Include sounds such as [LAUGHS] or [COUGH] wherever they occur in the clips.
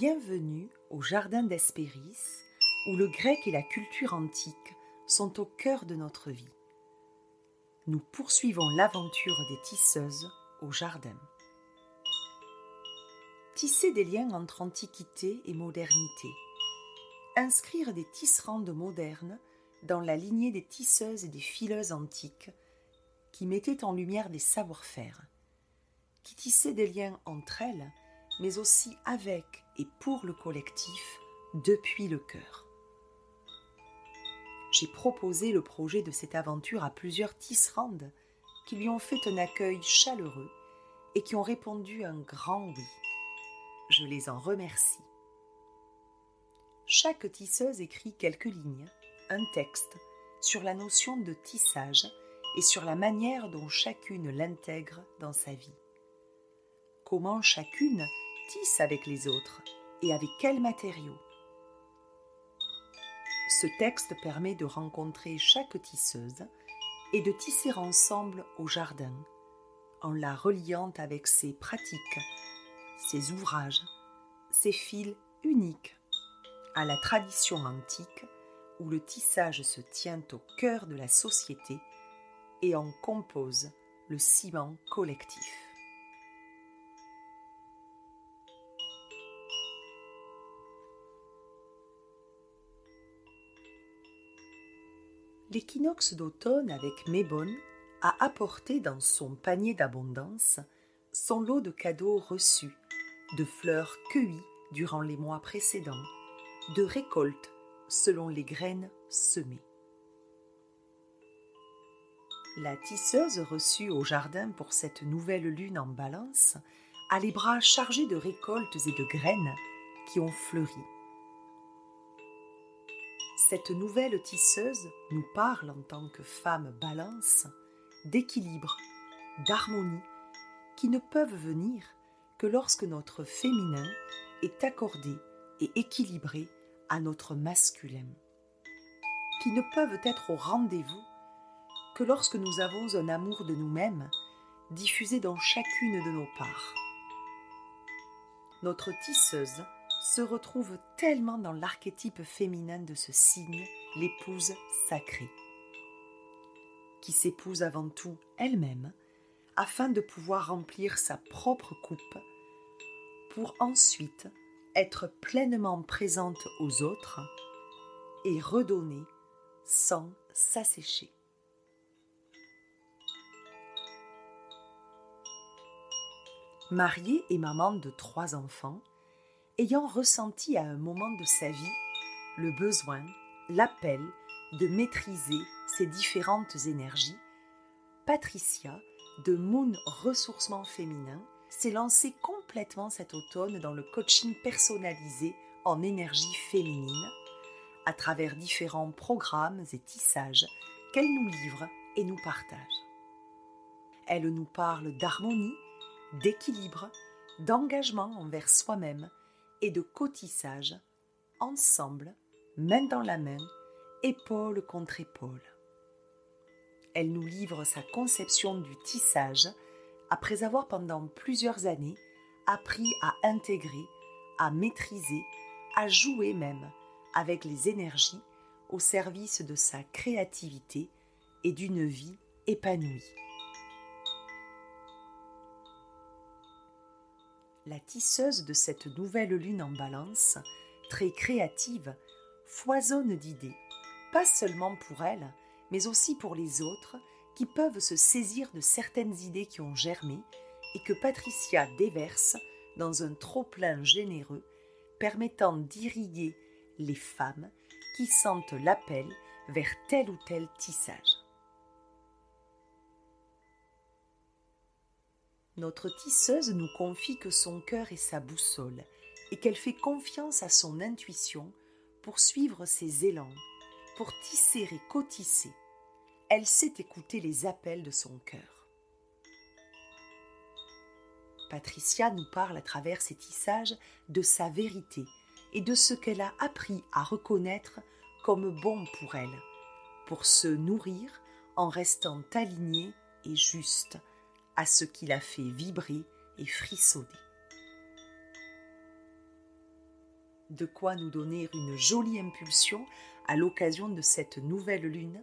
Bienvenue au Jardin d'Hespéris, où le grec et la culture antique sont au cœur de notre vie. Nous poursuivons l'aventure des tisseuses au jardin. Tisser des liens entre antiquité et modernité. Inscrire des tisserandes modernes dans la lignée des tisseuses et des fileuses antiques qui mettaient en lumière des savoir-faire, qui tissaient des liens entre elles, mais aussi avec et pour le collectif depuis le cœur. J'ai proposé le projet de cette aventure à plusieurs tisserandes qui lui ont fait un accueil chaleureux et qui ont répondu un grand oui. Je les en remercie. Chaque tisseuse écrit quelques lignes, un texte, sur la notion de tissage et sur la manière dont chacune l'intègre dans sa vie. Comment chacune tisse avec les autres et avec quels matériaux. Ce texte permet de rencontrer chaque tisseuse et de tisser ensemble au jardin, en la reliant avec ses pratiques, ses ouvrages, ses fils uniques à la tradition antique où le tissage se tient au cœur de la société et en compose le ciment collectif. L'équinoxe d'automne avec Mébonne a apporté dans son panier d'abondance son lot de cadeaux reçus, de fleurs cueillies durant les mois précédents, de récoltes selon les graines semées. La tisseuse reçue au jardin pour cette nouvelle lune en balance a les bras chargés de récoltes et de graines qui ont fleuri cette nouvelle tisseuse nous parle en tant que femme balance d'équilibre, d'harmonie, qui ne peuvent venir que lorsque notre féminin est accordé et équilibré à notre masculin, qui ne peuvent être au rendez-vous que lorsque nous avons un amour de nous-mêmes diffusé dans chacune de nos parts. Notre tisseuse se retrouve tellement dans l'archétype féminin de ce signe, l'épouse sacrée, qui s'épouse avant tout elle-même afin de pouvoir remplir sa propre coupe pour ensuite être pleinement présente aux autres et redonner sans s'assécher. Mariée et maman de trois enfants, ayant ressenti à un moment de sa vie le besoin, l'appel de maîtriser ces différentes énergies, Patricia, de Moon Ressourcement Féminin, s'est lancée complètement cet automne dans le coaching personnalisé en énergie féminine, à travers différents programmes et tissages qu'elle nous livre et nous partage. Elle nous parle d'harmonie, d'équilibre, d'engagement envers soi-même et de cotissage, ensemble, main dans la main, épaule contre épaule. Elle nous livre sa conception du tissage après avoir pendant plusieurs années appris à intégrer, à maîtriser, à jouer même avec les énergies au service de sa créativité et d'une vie épanouie. La tisseuse de cette nouvelle lune en balance, très créative, foisonne d'idées, pas seulement pour elle, mais aussi pour les autres, qui peuvent se saisir de certaines idées qui ont germé et que Patricia déverse dans un trop-plein généreux permettant d'irriguer les femmes qui sentent l'appel vers tel ou tel tissage. Notre tisseuse nous confie que son cœur est sa boussole et qu'elle fait confiance à son intuition pour suivre ses élans, pour tisser et cotisser. Elle sait écouter les appels de son cœur. Patricia nous parle à travers ses tissages de sa vérité et de ce qu'elle a appris à reconnaître comme bon pour elle, pour se nourrir en restant alignée et juste à ce qui l'a fait vibrer et frissonner. de quoi nous donner une jolie impulsion à l'occasion de cette nouvelle lune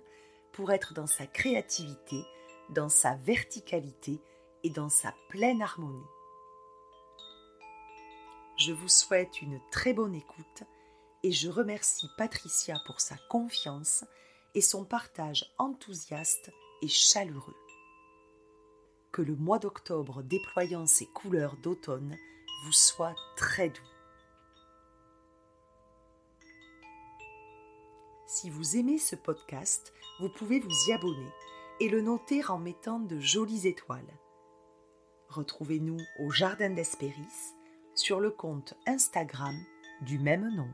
pour être dans sa créativité, dans sa verticalité et dans sa pleine harmonie. Je vous souhaite une très bonne écoute et je remercie Patricia pour sa confiance et son partage enthousiaste et chaleureux. Que le mois d'octobre déployant ses couleurs d'automne vous soit très doux. Si vous aimez ce podcast, vous pouvez vous y abonner et le noter en mettant de jolies étoiles. Retrouvez-nous au Jardin d'Espéris sur le compte Instagram du même nom.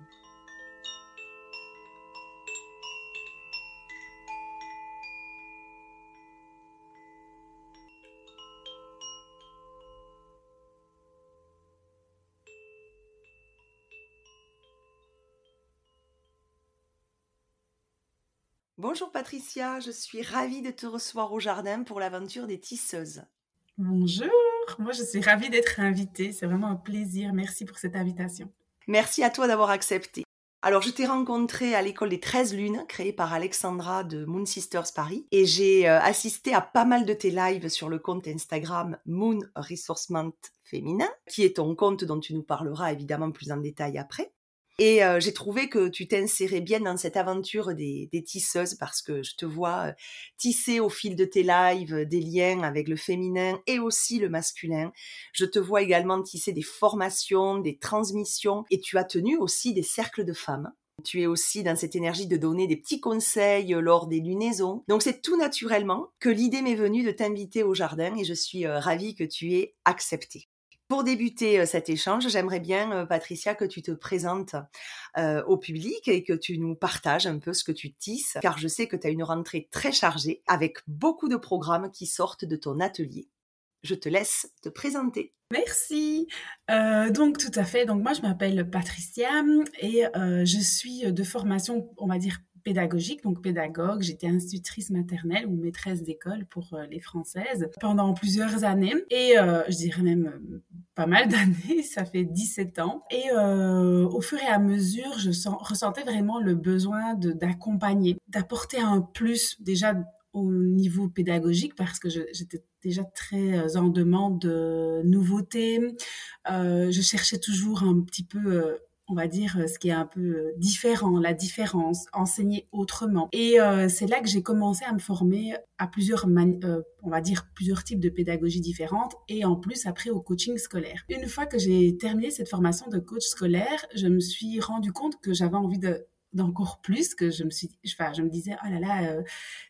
Bonjour Patricia, je suis ravie de te recevoir au jardin pour l'aventure des tisseuses. Bonjour, moi je suis ravie d'être invitée, c'est vraiment un plaisir, merci pour cette invitation. Merci à toi d'avoir accepté. Alors, je t'ai rencontré à l'école des 13 lunes, créée par Alexandra de Moon Sisters Paris, et j'ai euh, assisté à pas mal de tes lives sur le compte Instagram Moon Resourcement Féminin, qui est ton compte dont tu nous parleras évidemment plus en détail après. Et euh, j'ai trouvé que tu t'insérais bien dans cette aventure des, tisseuses parce que je te vois tisser au fil de tes lives des liens avec le féminin et aussi le masculin. Je te vois également tisser des formations, des transmissions et tu as tenu aussi des cercles de femmes. Tu es aussi dans cette énergie de donner des petits conseils lors des lunaisons. Donc c'est tout naturellement que l'idée m'est venue de t'inviter au jardin et je suis ravie que tu aies accepté. Pour débuter euh, cet échange, j'aimerais bien, euh, Patricia, que tu te présentes euh, au public et que tu nous partages un peu ce que tu tisses, car je sais que tu as une rentrée très chargée avec beaucoup de programmes qui sortent de ton atelier. Je te laisse te présenter. Merci. donc tout à fait. Donc moi je m'appelle Patricia et je suis de formation, on va dire pédagogique, donc pédagogue. J'étais institutrice maternelle ou maîtresse d'école pour euh, les Françaises pendant plusieurs années. Et euh, je dirais même euh, pas mal [LAUGHS] d'années, ça fait 17 ans. Et au fur et à mesure, je ressentais vraiment le besoin d'accompagner, d'apporter un plus déjà au niveau pédagogique parce que j'étais déjà très en demande de nouveautés. je cherchais toujours un petit peu on va dire, euh, ce qui est un peu euh, différent, la différence, enseigner autrement. Et euh, c'est là que j'ai commencé à me former à plusieurs, on va dire, plusieurs types de pédagogie différentes et en plus après au coaching scolaire. Une fois que j'ai terminé cette formation de coach scolaire, je me suis rendu compte que j'avais envie de d'encore plus que je me suis je me disais oh là là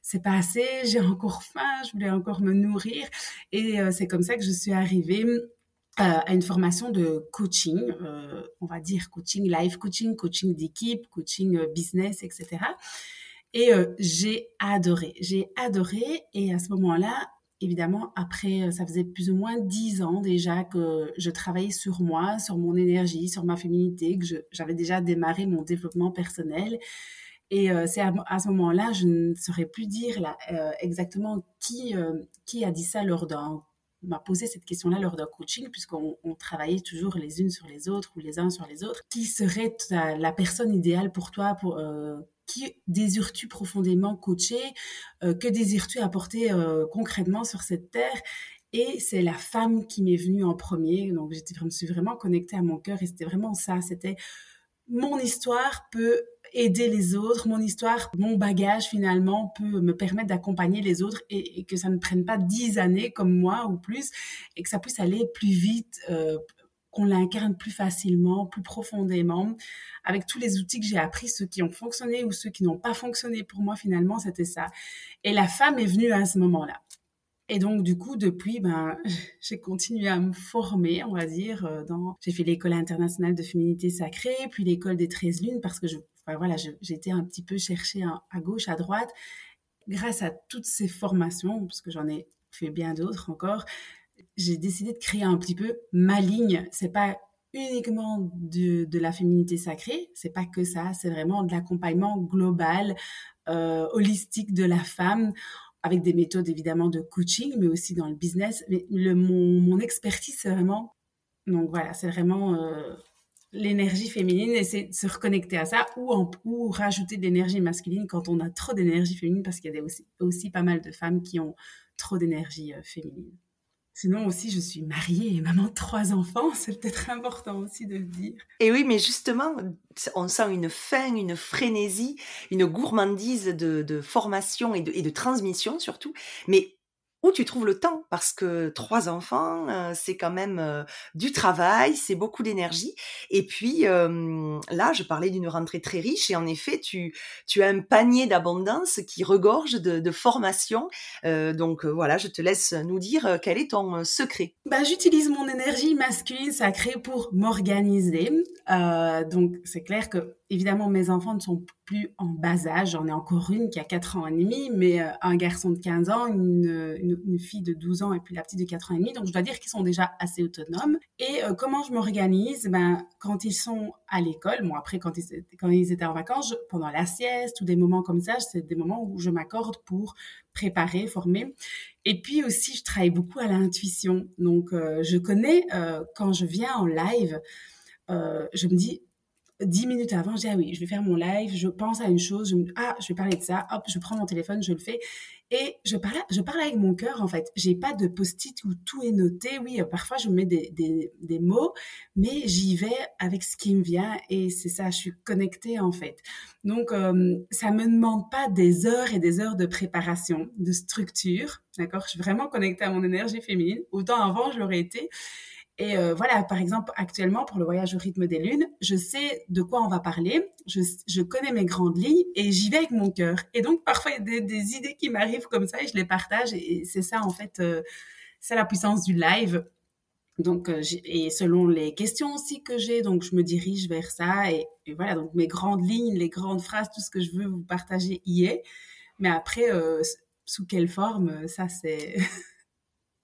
c'est pas assez j'ai encore faim je voulais encore me nourrir et c'est comme ça que je suis arrivée à une formation de coaching, euh, on va dire coaching, live coaching, coaching d'équipe, coaching euh, business, etc. Et euh, j'ai adoré, j'ai adoré. Et à ce moment-là, évidemment, après, ça faisait plus ou moins dix ans déjà que je travaillais sur moi, sur mon énergie, sur ma féminité, que j'avais déjà démarré mon développement personnel. Et c'est à, ce moment-là, je ne saurais plus dire exactement qui, qui a dit ça lors d'un m'a posé cette question-là lors d'un coaching, puisqu'on travaillait toujours les unes sur les autres ou les uns sur les autres. Qui serait la personne idéale pour toi pour, euh, Qui désires-tu profondément coacher euh, Que désires-tu apporter euh, concrètement sur cette terre? Et c'est la femme qui m'est venue en premier. Donc, je me suis vraiment connectée à mon cœur et c'était vraiment ça. C'était mon histoire peut aider les autres, mon histoire, mon bagage finalement peut me permettre d'accompagner les autres et, que ça ne prenne pas dix années comme moi ou plus et que ça puisse aller plus vite, euh, qu'on l'incarne plus facilement, plus profondément, avec tous les outils que j'ai appris, ceux qui ont fonctionné ou ceux qui n'ont pas fonctionné pour moi finalement, c'était ça. Et la femme est venue à ce moment-là. Et donc, du coup, depuis, ben, [LAUGHS] j'ai continué à me former, on va dire. Euh, dans... J'ai fait l'école internationale de féminité sacrée, puis l'école des 13 lunes, parce que je, voilà, j'étais un petit peu chercher à gauche, à droite. Grâce à toutes ces formations, parce que j'en ai fait bien d'autres encore, j'ai décidé de créer un petit peu ma ligne. C'est pas uniquement de, de, la féminité sacrée, c'est pas que ça, c'est vraiment de l'accompagnement global, euh, holistique de la femme avec des méthodes évidemment de coaching, mais aussi dans le business. Mais mon expertise, c'est vraiment, donc voilà, c'est vraiment euh, l'énergie féminine et c'est se reconnecter à ça ou, en, ou rajouter de l'énergie masculine quand on a trop d'énergie féminine parce qu'il y a aussi, aussi pas mal de femmes qui ont trop d'énergie euh, féminine. Sinon aussi, je suis mariée et maman de trois enfants, c'est peut-être important aussi de le dire. Et oui, mais justement, on sent une faim, une frénésie, une gourmandise de, formation et de, et de transmission surtout. Mais où tu trouves le temps? Parce que trois enfants, euh, c'est quand même euh, du travail, c'est beaucoup d'énergie. Et puis là, je parlais d'une rentrée très riche et en effet, tu, as un panier d'abondance qui regorge de, de formation. Euh, donc voilà, je te laisse nous dire quel est ton secret. Bah, j'utilise mon énergie masculine sacrée pour m'organiser. donc c'est clair que évidemment, mes enfants ne sont plus en bas âge. J'en ai encore une qui a 4 ans et demi, mais un garçon de 15 ans, une, fille de 12 ans et puis la petite de 4 ans et demi. Donc, je dois dire qu'ils sont déjà assez autonomes. Et euh, comment je m'organise? Ben, Quand ils sont à l'école, bon, après, quand ils, quand ils étaient en vacances, pendant la sieste ou des moments comme ça, c'est des moments où je m'accorde pour préparer, former. Et puis aussi, je travaille beaucoup à l'intuition. Donc, euh, je connais, quand je viens en live, je me dis, dix minutes avant, je dis, ah oui, je vais faire mon live, je pense à une chose, je me ah, je vais parler de ça, hop, je prends mon téléphone, je le fais. Et je parle, je parle avec mon cœur, en fait. J'ai pas de post-it où tout est noté. Oui, euh, parfois, je mets des, des, mots, mais j'y vais avec ce qui me vient et c'est ça, je suis connectée, en fait. Donc, euh, ça me demande pas des heures et des heures de préparation, de structure, d'accord? Je suis vraiment connectée à mon énergie féminine. Autant avant, je l'aurais été. Et euh, voilà, par exemple, actuellement, pour le voyage au rythme des lunes, je sais de quoi on va parler, je, connais mes grandes lignes et j'y vais avec mon cœur. Et donc, parfois, il y a des, idées qui m'arrivent comme ça et je les partage. Et, c'est ça, en fait, euh, c'est la puissance du live. Donc, euh, et selon les questions aussi que j'ai, donc je me dirige vers ça. Et, et, voilà, donc mes grandes lignes, les grandes phrases, tout ce que je veux vous partager y est. Mais après, sous quelle forme, ça, c'est... [LAUGHS]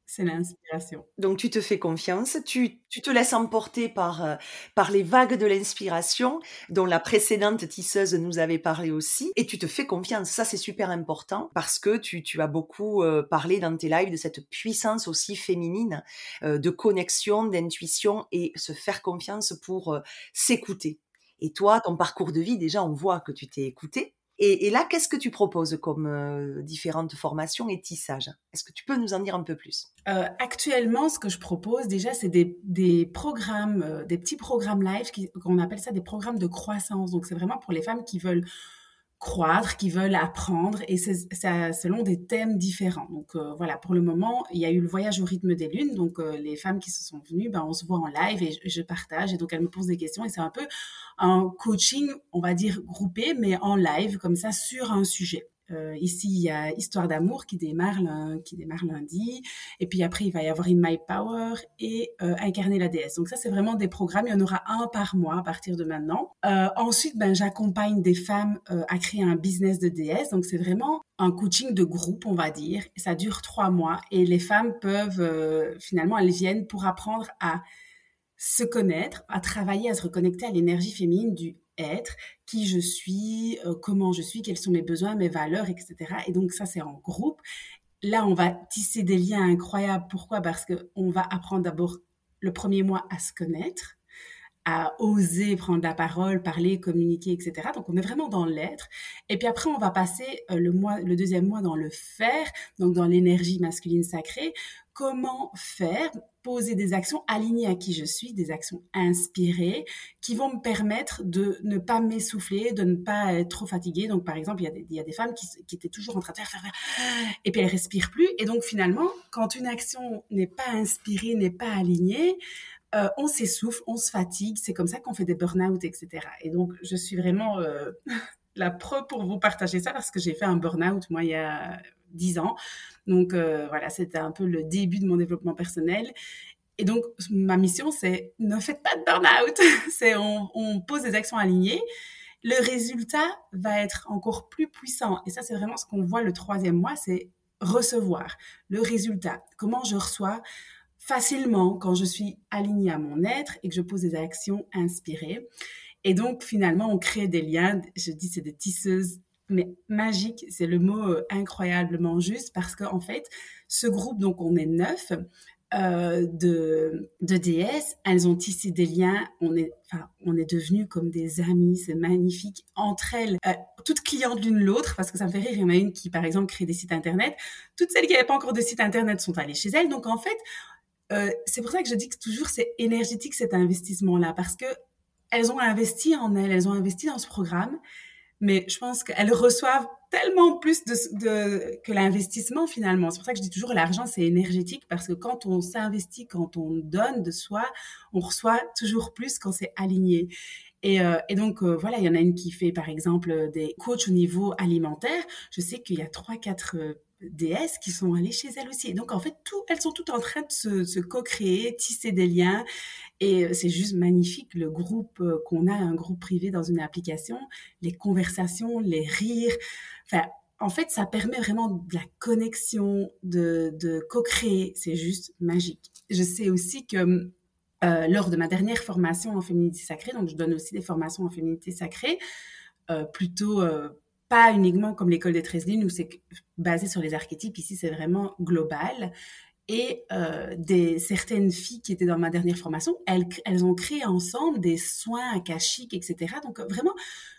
c'est l'inspiration. Donc tu te fais confiance, tu, te laisses emporter par, euh, par les vagues de l'inspiration dont la précédente tisseuse nous avait parlé aussi, et tu te fais confiance. Ça c'est super important parce que tu, as beaucoup euh, parlé dans tes lives de cette puissance aussi féminine euh, de connexion, d'intuition et se faire confiance pour s'écouter. Et toi, ton parcours de vie, déjà on voit que tu t'es écouté, et, là, qu'est-ce que tu proposes comme euh, différentes formations et tissages? Est-ce que tu peux nous en dire un peu plus? Euh, Actuellement, ce que je propose déjà, c'est des, programmes, euh, des petits programmes live, qu'on appelle ça des programmes de croissance. Donc, c'est vraiment pour les femmes qui veulent croître, qui veulent apprendre, et c'est selon des thèmes différents. Donc euh, voilà, pour le moment, il y a eu le voyage au rythme des lunes, donc euh, les femmes qui se sont venues, ben, on se voit en live et je, partage, et donc elles me posent des questions, et c'est un peu un coaching, on va dire groupé, mais en live, comme ça, sur un sujet. Euh, ici, il y a Histoire d'amour qui démarre, lundi. Et puis après, il va y avoir In My Power et euh, Incarner la déesse. Donc ça, c'est vraiment des programmes. Il y en aura un par mois à partir de maintenant. Euh, ensuite, ben, j'accompagne des femmes à créer un business de déesse. Donc c'est vraiment un coaching de groupe, on va dire. Ça dure trois mois. Et les femmes peuvent, finalement, elles viennent pour apprendre à se connaître, à travailler, à se reconnecter à l'énergie féminine du être, qui je suis, euh, comment je suis, quels sont mes besoins, mes valeurs, etc. Et donc ça, c'est en groupe. Là, on va tisser des liens incroyables. Pourquoi? Parce qu'on va apprendre d'abord le premier mois à se connaître, à oser prendre la parole, parler, communiquer, etc. Donc on est vraiment dans l'être. Et puis après, on va passer euh, le mois, le deuxième mois dans le faire, donc dans l'énergie masculine sacrée. Comment faire poser des actions alignées à qui je suis, des actions inspirées qui vont me permettre de ne pas m'essouffler, de ne pas être trop fatiguée. Donc, par exemple, il y a des, femmes qui, étaient toujours en train de faire, faire, et puis elles respirent plus. Et donc, finalement, quand une action n'est pas inspirée, n'est pas alignée, euh, on s'essouffle, on se fatigue. C'est comme ça qu'on fait des burn-out, etc. Et donc, je suis vraiment euh, [LAUGHS] la pro pour vous partager ça parce que j'ai fait un burn-out, moi, il y a 10 ans. Donc euh, voilà, c'était un peu le début de mon développement personnel. Et donc, ma mission, c'est ne faites pas de burn-out. [LAUGHS] c'est on, pose des actions alignées. Le résultat va être encore plus puissant. Et ça, c'est vraiment ce qu'on voit le troisième mois, c'est recevoir le résultat. Comment je reçois facilement quand je suis alignée à mon être et que je pose des actions inspirées. Et donc, finalement, on crée des liens. Je dis, c'est des tisseuses mais magique, c'est le mot euh, incroyablement juste parce qu'en fait, ce groupe, donc on est neuf, euh, de, de déesses, elles ont tissé des liens, on est, enfin, on est devenus comme des amis, c'est magnifique, entre elles, euh, toutes clientes l'une l'autre, parce que ça me fait rire, il y en a une qui, par exemple, crée des sites internet, toutes celles qui n'avaient pas encore de site internet sont allées chez elle, donc en fait, c'est pour ça que je dis que toujours c'est énergétique cet investissement-là, parce que elles ont investi en elles, elles ont investi dans ce programme, mais je pense qu'elles reçoivent tellement plus de, de que l'investissement finalement. C'est pour ça que je dis toujours l'argent c'est énergétique parce que quand on s'investit, quand on donne de soi, on reçoit toujours plus quand c'est aligné. Et, euh, et donc euh, voilà, il y en a une qui fait par exemple des coachs au niveau alimentaire. Je sais qu'il y a trois quatre euh, déesses qui sont allées chez elle aussi. Et donc en fait, tout, elles sont toutes en train de se, co-créer, tisser des liens. Et euh, c'est juste magnifique le groupe euh, qu'on a, un groupe privé dans une application, les conversations, les rires. En fait, ça permet vraiment de la connexion, de, co-créer. C'est juste magique. Je sais aussi que euh, lors de ma dernière formation en féminité sacrée, donc je donne aussi des formations en féminité sacrée, plutôt pas uniquement comme l'école 13 lignes où c'est basé sur les archétypes. Ici, c'est vraiment global. Et euh, des certaines filles qui étaient dans ma dernière formation, elles, elles ont créé ensemble des soins akashiques, etc. Donc vraiment,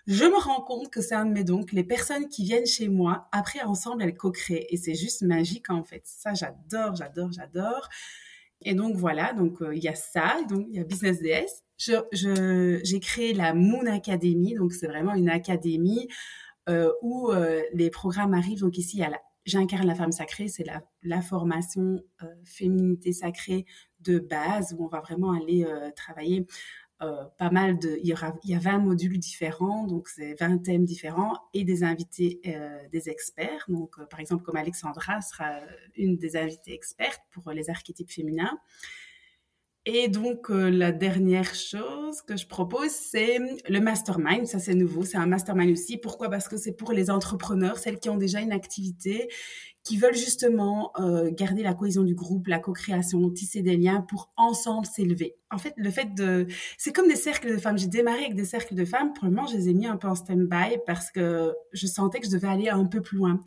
je me rends compte que c'est un de mes dons. Les personnes qui viennent chez moi, après ensemble, elles co-créent. Et c'est juste magique en fait. Ça, j'adore, j'adore, j'adore. Et donc voilà, donc euh, il y a ça, donc il y a Business DS. Je, je, j'ai créé la Moon Academy, donc c'est vraiment une académie où euh, les programmes arrivent. Donc ici, J'incarne la femme sacrée, c'est la, formation euh, féminité sacrée de base où on va vraiment aller euh, travailler euh, pas mal de. Il y, aura, il y a 20 modules différents, donc c'est 20 thèmes différents et des invités, euh, des experts. Donc, euh, par exemple, comme Alexandra sera une des invitées expertes pour les archétypes féminins. Et donc, euh, la dernière chose que je propose, c'est le mastermind. Ça, c'est nouveau. C'est un mastermind aussi. Pourquoi? Parce que c'est pour les entrepreneurs, celles qui ont déjà une activité, qui veulent justement euh, garder la cohésion du groupe, la co-création, tisser des liens pour ensemble s'élever. En fait, le fait de... C'est comme des cercles de femmes. J'ai démarré avec des cercles de femmes. Pour le moment, je les ai mis un peu en stand-by parce que je sentais que je devais aller un peu plus loin.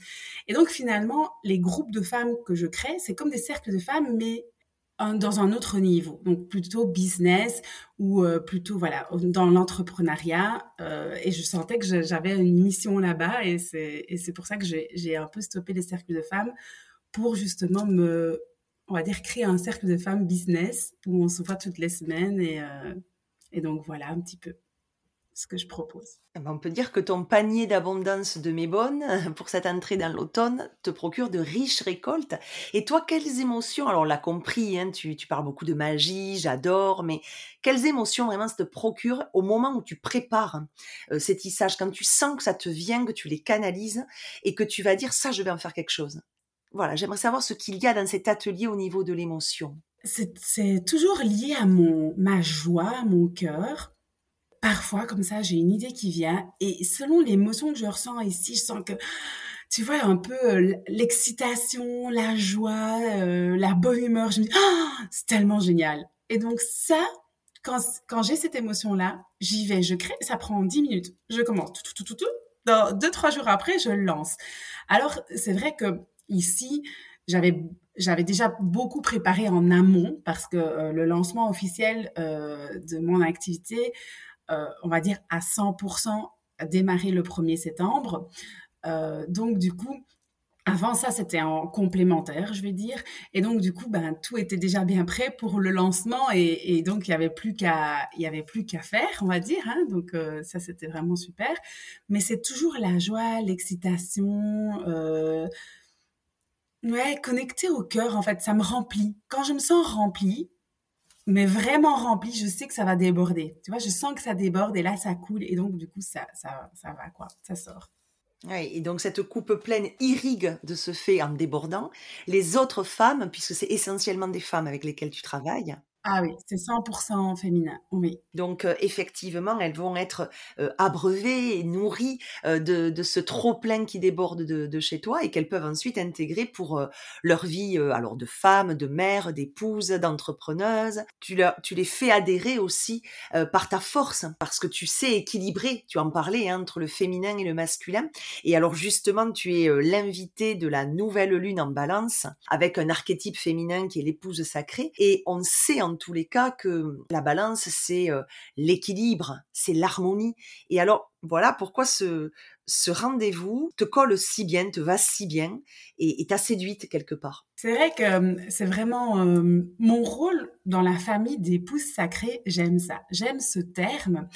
Et donc, finalement, les groupes de femmes que je crée, c'est comme des cercles de femmes, mais dans un autre niveau, donc plutôt business ou euh, plutôt voilà dans l'entrepreneuriat. Euh, et je sentais que j'avais une mission là-bas et c'est pour ça que j'ai un peu stoppé les cercles de femmes pour justement me, on va dire, créer un cercle de femmes business où on se voit toutes les semaines et, euh, et donc voilà un petit peu ce que je propose. Eh ben, on peut dire que ton panier d'abondance de mes bonnes [LAUGHS] pour cette entrée dans l'automne te procure de riches récoltes. Et toi, quelles émotions, alors on l'a compris, hein, tu, tu, parles beaucoup de magie, j'adore, mais quelles émotions vraiment ça te procure au moment où tu prépares euh, ces tissages, quand tu sens que ça te vient, que tu les canalises et que tu vas dire ça, je vais en faire quelque chose? Voilà, j'aimerais savoir ce qu'il y a dans cet atelier au niveau de l'émotion. C'est toujours lié à mon, ma joie, à mon cœur parfois, comme ça, j'ai une idée qui vient et selon l'émotion que je ressens ici, je sens que, tu vois, un peu euh, l'excitation, la joie, euh, la bonne humeur. Je me dis, oh, c'est tellement génial. Et donc ça, quand, quand j'ai cette émotion-là, j'y vais, je crée, ça prend 10 minutes. Je commence tout, tout, tout, tout, Dans deux, trois jours après, je lance. Alors, c'est vrai que ici, j'avais j'avais déjà beaucoup préparé en amont parce que euh, le lancement officiel euh, de mon activité on va dire, à 100% démarrer le 1er septembre. Euh, donc, du coup, avant ça, c'était en complémentaire, je vais dire. Et donc, du coup, ben, tout était déjà bien prêt pour le lancement. Et, donc, il n'y avait plus qu'à, il y avait plus qu'à faire, on va dire. Hein. Donc, euh, ça, c'était vraiment super. Mais c'est toujours la joie, l'excitation. Euh, ouais, connecté au cœur, en fait, ça me remplit. Quand je me sens remplie, mais vraiment rempli, je sais que ça va déborder. Tu vois, je sens que ça déborde et là, ça coule et donc, du coup, ça, ça, ça va, quoi. Ça sort. Ouais, et donc cette coupe pleine irrigue de ce fait en débordant. Les autres femmes, puisque c'est essentiellement des femmes avec lesquelles tu travailles, Ah oui, c'est 100% féminin, oui. Donc euh, effectivement, elles vont être euh, abreuvées et nourries euh, de, de, ce trop plein qui déborde de, de chez toi et qu'elles peuvent ensuite intégrer pour leur vie, alors de femme, de mère, d'épouse, d'entrepreneuse. Tu, tu les fais adhérer aussi par ta force, parce que tu sais équilibrer. Tu en parlais hein, entre le féminin et le masculin. Et alors justement, tu es l'invité de la nouvelle lune en Balance avec un archétype féminin qui est l'épouse sacrée. Et on sait en tous les cas que la Balance c'est l'équilibre, c'est l'harmonie. Et alors, voilà pourquoi ce, rendez-vous te colle si bien, te va si bien et t'a séduite quelque part. C'est vrai que c'est vraiment mon rôle dans la famille d'épouse sacrée. J'aime ça. J'aime ce terme.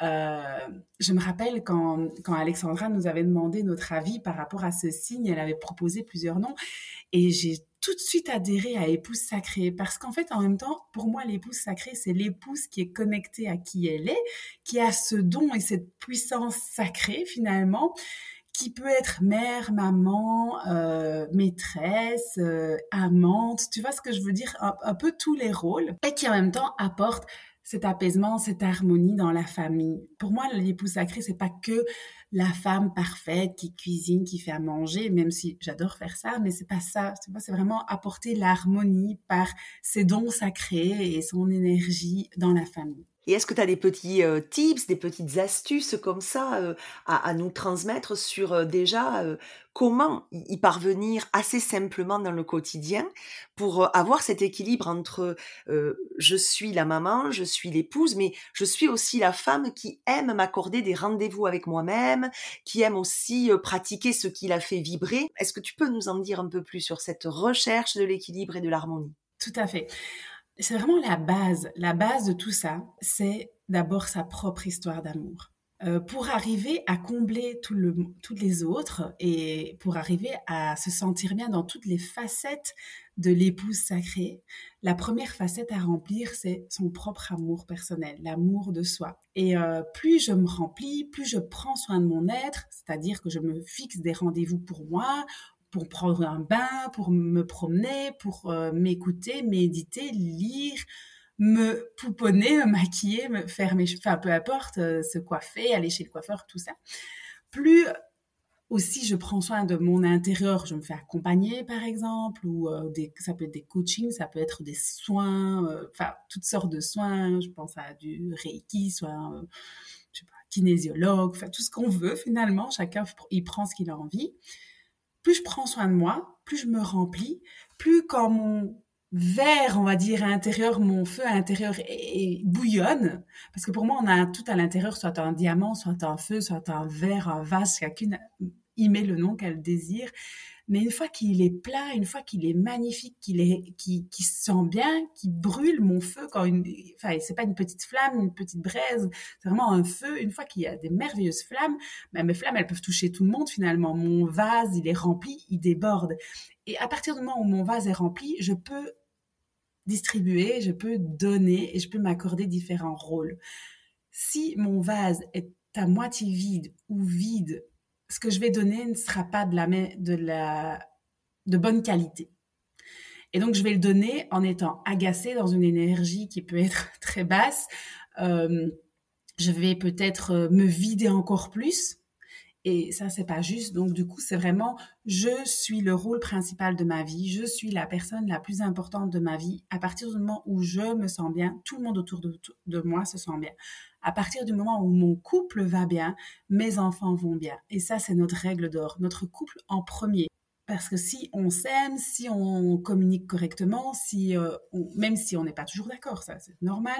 je me rappelle quand, quand Alexandra nous avait demandé notre avis par rapport à ce signe, elle avait proposé plusieurs noms et j'ai tout de suite adhérer à épouse sacrée. Parce qu'en fait, en même temps, pour moi, l'épouse sacrée, c'est l'épouse qui est connectée à qui elle est, qui a ce don et cette puissance sacrée finalement qui peut être mère, maman, euh, maîtresse, euh, amante, tu vois ce que je veux dire, un, un, peu tous les rôles, et qui en même temps apporte cet apaisement, cette harmonie dans la famille. Pour moi, l'épouse sacrée, c'est pas que la femme parfaite qui cuisine, qui fait à manger, même si j'adore faire ça, mais c'est pas ça. C'est vraiment apporter l'harmonie par ses dons sacrés et son énergie dans la famille. Et est-ce que tu as des petits euh, tips, des petites astuces comme ça euh, à, nous transmettre sur euh, déjà comment y parvenir assez simplement dans le quotidien pour avoir cet équilibre entre je suis la maman, je suis l'épouse, mais je suis aussi la femme qui aime m'accorder des rendez-vous avec moi-même, qui aime aussi pratiquer ce qui la fait vibrer. Est-ce que tu peux nous en dire un peu plus sur cette recherche de l'équilibre et de l'harmonie? Tout à fait. C'est vraiment la base. La base de tout ça, c'est d'abord sa propre histoire d'amour. Euh, pour arriver à combler tout le, toutes les autres et pour arriver à se sentir bien dans toutes les facettes de l'épouse sacrée, la première facette à remplir, c'est son propre amour personnel, l'amour de soi. Et euh, plus je me remplis, plus je prends soin de mon être, c'est-à-dire que je me fixe des rendez-vous pour moi, pour prendre un bain, pour me promener, pour euh, m'écouter, méditer, lire, me pouponner, me maquiller, me faire mes cheveux, enfin peu importe, euh, se coiffer, aller chez le coiffeur, tout ça. Plus aussi je prends soin de mon intérieur, je me fais accompagner par exemple, ou euh, ça peut être des coachings, ça peut être des soins, enfin toutes sortes de soins, je pense à du Reiki, soit je sais pas, kinésiologue, enfin tout ce qu'on veut finalement, chacun il prend ce qu'il a envie plus je prends soin de moi, plus je me remplis, plus quand mon verre, on va dire, intérieur, mon feu intérieur est, bouillonne, parce que pour moi, on a tout à l'intérieur, soit un diamant, soit un feu, soit un verre, un vase, chacune y met le nom qu'elle désire. Mais une fois qu'il est plein, une fois qu'il est magnifique, qu'il est, qui, qui sent bien, qui brûle mon feu quand une, enfin, c'est pas une petite flamme, une petite braise, c'est vraiment un feu. Une fois qu'il y a des merveilleuses flammes, ben, mes flammes, elles peuvent toucher tout le monde finalement. Mon vase, il est rempli, il déborde. Et à partir du moment où mon vase est rempli, je peux distribuer, je peux donner et je peux m'accorder différents rôles. Si mon vase est à moitié vide ou vide ce que je vais donner ne sera pas de la, de la de bonne qualité. Et donc, je vais le donner en étant agacée dans une énergie qui peut être [LAUGHS] très basse. Euh, je vais peut-être euh, me vider encore plus. Et ça, c'est pas juste. Donc, du coup, c'est vraiment, je suis le rôle principal de ma vie. Je suis la personne la plus importante de ma vie. À partir du moment où je me sens bien, tout le monde autour de, moi se sent bien à partir du moment où mon couple va bien, mes enfants vont bien. Et ça, c'est notre règle d'or, notre couple en premier. Parce que si on s'aime, si on communique correctement, si euh, même si on n'est pas toujours d'accord, ça c'est normal,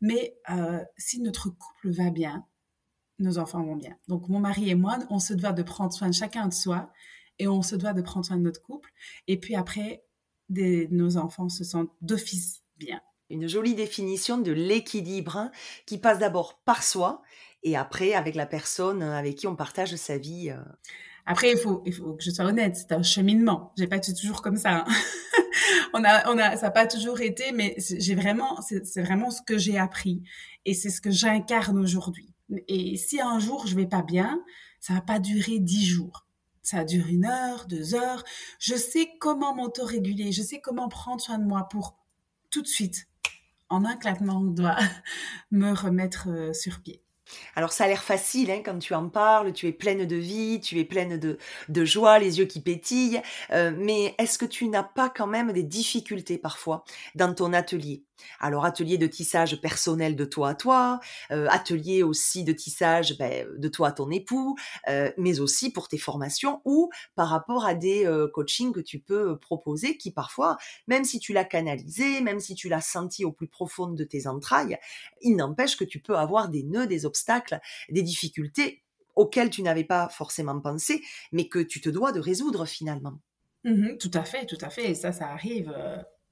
mais euh, si notre couple va bien, nos enfants vont bien. Donc mon mari et moi, on se doit de prendre soin de chacun de soi et on se doit de prendre soin de notre couple. Et puis après, nos enfants se sentent d'office bien une jolie définition de l'équilibre hein, qui passe d'abord par soi et après avec la personne avec qui on partage sa vie. Euh. Après, il faut, il faut que je sois honnête, c'est un cheminement. J'ai pas été toujours comme ça. Hein. [LAUGHS] on a, on a, ça n'a pas toujours été, mais j'ai vraiment, c'est vraiment ce que j'ai appris et c'est ce que j'incarne aujourd'hui. Et si un jour je vais pas bien, ça va pas durer dix jours. Ça dure une heure, deux heures. Je sais comment m'autoréguler. Je sais comment prendre soin de moi pour tout de suite en un claquement de doigts, [LAUGHS] me remettre euh, sur pied. Alors ça a l'air facile hein, quand tu en parles, tu es pleine de vie, tu es pleine de, de joie, les yeux qui pétillent, euh, mais est-ce que tu n'as pas quand même des difficultés parfois dans ton atelier? Alors atelier de tissage personnel de toi à toi, euh, atelier aussi de tissage ben, de toi à ton époux, euh, mais aussi pour tes formations ou par rapport à des euh, coachings que tu peux proposer qui parfois, même si tu l'as canalisé, même si tu l'as senti au plus profond de tes entrailles, il n'empêche que tu peux avoir des nœuds, des obstacles, des difficultés auxquelles tu n'avais pas forcément pensé, mais que tu te dois de résoudre finalement. Mmh tout à fait, tout à fait. Et ça, ça arrive,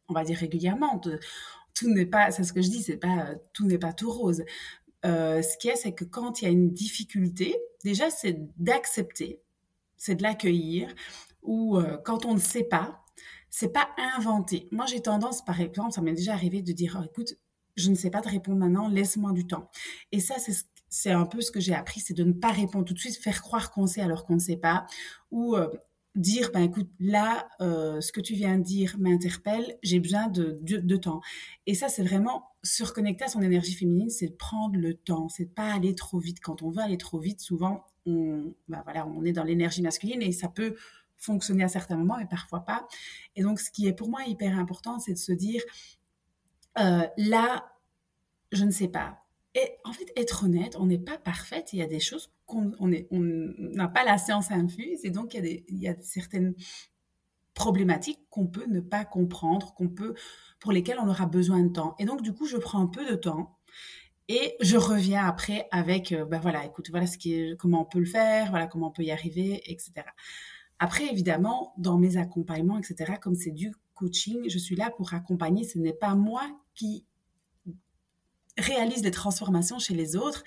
on va dire régulièrement tout n'est pas, c'est ce que je dis, c'est pas tout n'est pas tout rose. Euh, ce qui est, c'est que quand il y a une difficulté, déjà c'est d'accepter, c'est de l'accueillir, ou euh, quand on ne sait pas, c'est pas inventer. Moi, j'ai tendance, par exemple, ça m'est déjà arrivé de dire, oh, écoute, je ne sais pas te répondre maintenant, laisse-moi du temps. Et ça, c'est c'est un peu ce que j'ai appris, c'est de ne pas répondre tout de suite, faire croire qu'on sait alors qu'on ne sait pas, ou euh, dire, ben écoute, là, euh, ce que tu viens de dire m'interpelle, j'ai besoin de, de, temps. Et ça, c'est vraiment se reconnecter à son énergie féminine, c'est de prendre le temps, c'est de pas aller trop vite. Quand on veut aller trop vite, souvent, on, ben voilà, on est dans l'énergie masculine et ça peut fonctionner à certains moments, mais parfois pas. Et donc, ce qui est pour moi hyper important, c'est de se dire, euh, là, je ne sais pas. Et en fait, être honnête, on n'est pas parfaite. Il y a des choses qu'on n'a pas la science infuse et donc il y a, des, il y a certaines problématiques qu'on peut ne pas comprendre, qu'on peut, pour lesquelles on aura besoin de temps. Et donc, du coup, je prends un peu de temps et je reviens après avec, ben voilà, écoute, voilà ce qui comment on peut le faire, voilà comment on peut y arriver, etc. Après, évidemment, dans mes accompagnements, etc., comme c'est du coaching, je suis là pour accompagner. Ce n'est pas moi qui réalise des transformations chez les autres.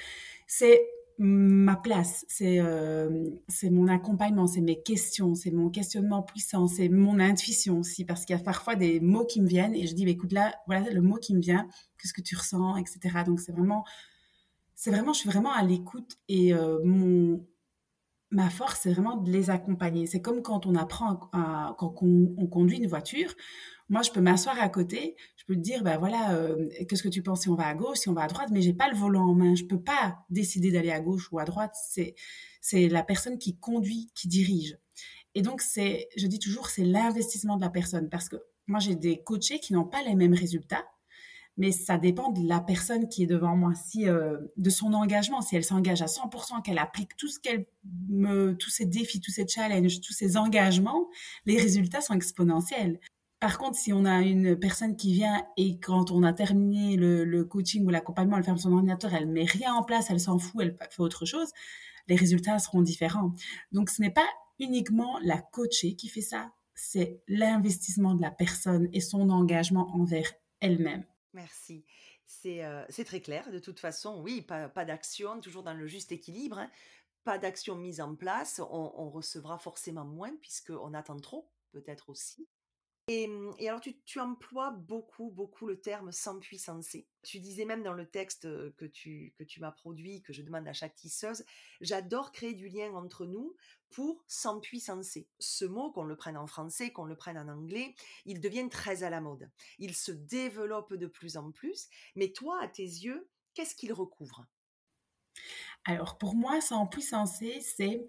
C'est ma place, c'est euh, c'est mon accompagnement, c'est mes questions, c'est mon questionnement puissant, c'est mon intuition aussi, parce qu'il y a parfois des mots qui me viennent et je dis, bah, écoute, là, voilà le mot qui me vient, qu'est-ce que tu ressens, etc. Donc c'est vraiment, c'est vraiment, je suis vraiment à l'écoute et euh, mon, ma force, c'est vraiment de les accompagner. C'est comme quand on apprend, quand on, conduit une voiture, moi, je peux m'asseoir à côté, je peux te dire, ben voilà, euh, qu'est-ce que tu penses si on va à gauche, si on va à droite, mais j'ai pas le volant en main, je peux pas décider d'aller à gauche ou à droite. C'est c'est la personne qui conduit, qui dirige. Et donc c'est, je dis toujours, c'est l'investissement de la personne parce que moi j'ai des coachés qui n'ont pas les mêmes résultats, mais ça dépend de la personne qui est devant moi, si euh, de son engagement, si elle s'engage à 100%, qu'elle applique tout ce qu'elle me, tous ses défis, tous ses challenges, tous ses engagements, les résultats sont exponentiels. Par contre, si on a une personne qui vient et quand on a terminé le, coaching ou l'accompagnement, elle ferme son ordinateur, elle met rien en place, elle s'en fout, elle fait autre chose, les résultats seront différents. Donc, ce n'est pas uniquement la coachée qui fait ça, c'est l'investissement de la personne et son engagement envers elle-même. Merci. C'est très clair. De toute façon, oui, pas, d'action, toujours dans le juste équilibre. Hein. Pas d'action mise en place. On, on recevra forcément moins puisqu'on attend trop, peut-être aussi. Mmh, et, alors, tu, emploies beaucoup, beaucoup le terme sans. Tu disais même dans le texte que tu, que tu m'as produit, que je demande à chaque tisseuse, j'adore créer du lien entre nous pour sans. Ce mot, qu'on le prenne en français, qu'on le prenne en anglais, il devient très à la mode. Il se développe de plus en plus. Mais toi, à tes yeux, qu'est-ce qu'il recouvre? Alors pour moi, sans puissancer, c'est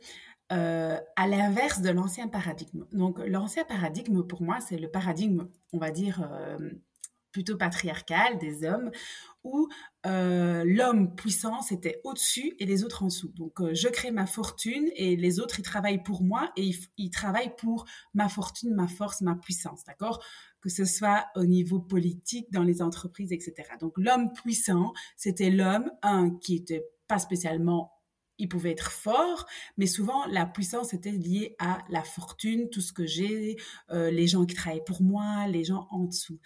euh, à l'inverse de l'ancien paradigme. Donc l'ancien paradigme, pour moi, c'est le paradigme, on va dire, euh, plutôt patriarcal des hommes, où euh, l'homme puissant, c'était au-dessus et les autres en dessous. Donc je crée ma fortune et les autres, ils travaillent pour moi et ils, travaillent pour ma fortune, ma force, ma puissance, d'accord? Que ce soit au niveau politique, dans les entreprises, etc. Donc l'homme puissant, c'était l'homme, un, qui était pas spécialement il pouvait être fort, mais souvent la puissance était liée à la fortune, tout ce que j'ai, euh, les gens qui travaillent pour moi, les gens en dessous.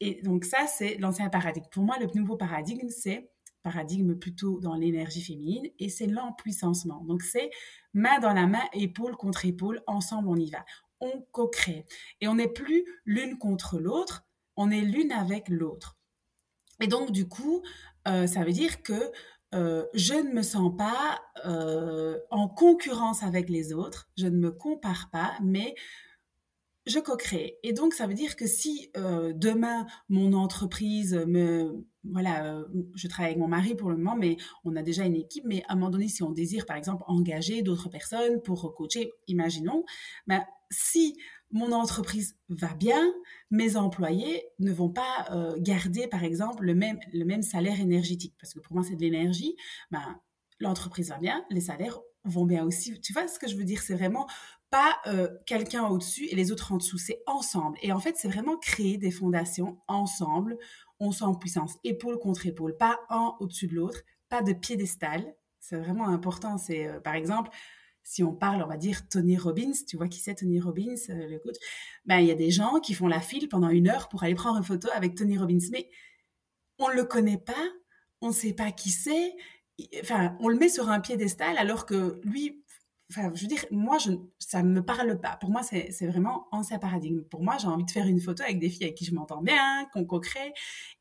Et donc ça, c'est l'ancien paradigme. Pour moi, le nouveau paradigme, c'est paradigme plutôt dans l'énergie féminine et c'est l'empuissancement. Donc c'est main dans la main, épaule contre épaule, ensemble on y va. On co-crée. Et on n'est plus l'une contre l'autre, on est l'une avec l'autre. Et donc du coup, euh, ça veut dire que euh, je ne me sens pas euh, en concurrence avec les autres, je ne me compare pas, mais je co-crée. Et donc, ça veut dire que si euh, demain, mon entreprise me... Voilà, je travaille avec mon mari pour le moment, mais on a déjà une équipe. Mais à un moment donné, si on désire, par exemple, engager d'autres personnes pour coacher, imaginons, ben, si mon entreprise va bien, mes employés ne vont pas euh, garder, par exemple, le même, le même salaire énergétique. Parce que pour moi, c'est de l'énergie. Ben, l'entreprise va bien, les salaires vont bien aussi. Tu vois ce que je veux dire? C'est vraiment pas euh, quelqu'un au-dessus et les autres en dessous, c'est ensemble. Et en fait, c'est vraiment créer des fondations ensemble. On sent en puissance, épaule contre épaule, pas un au-dessus de l'autre, pas de piédestal. C'est vraiment important. C'est euh, par exemple, si on parle, on va dire Tony Robbins, tu vois qui c'est Tony Robbins, euh, ben il y a des gens qui font la file pendant une heure pour aller prendre une photo avec Tony Robbins, mais on ne le connaît pas, on ne sait pas qui c'est, enfin on le met sur un piédestal alors que lui Enfin, je veux dire, moi, ça ne me parle pas. Pour moi, c'est vraiment ancien paradigme. Pour moi, j'ai envie de faire une photo avec des filles avec qui je m'entends bien, qu'on co-crée.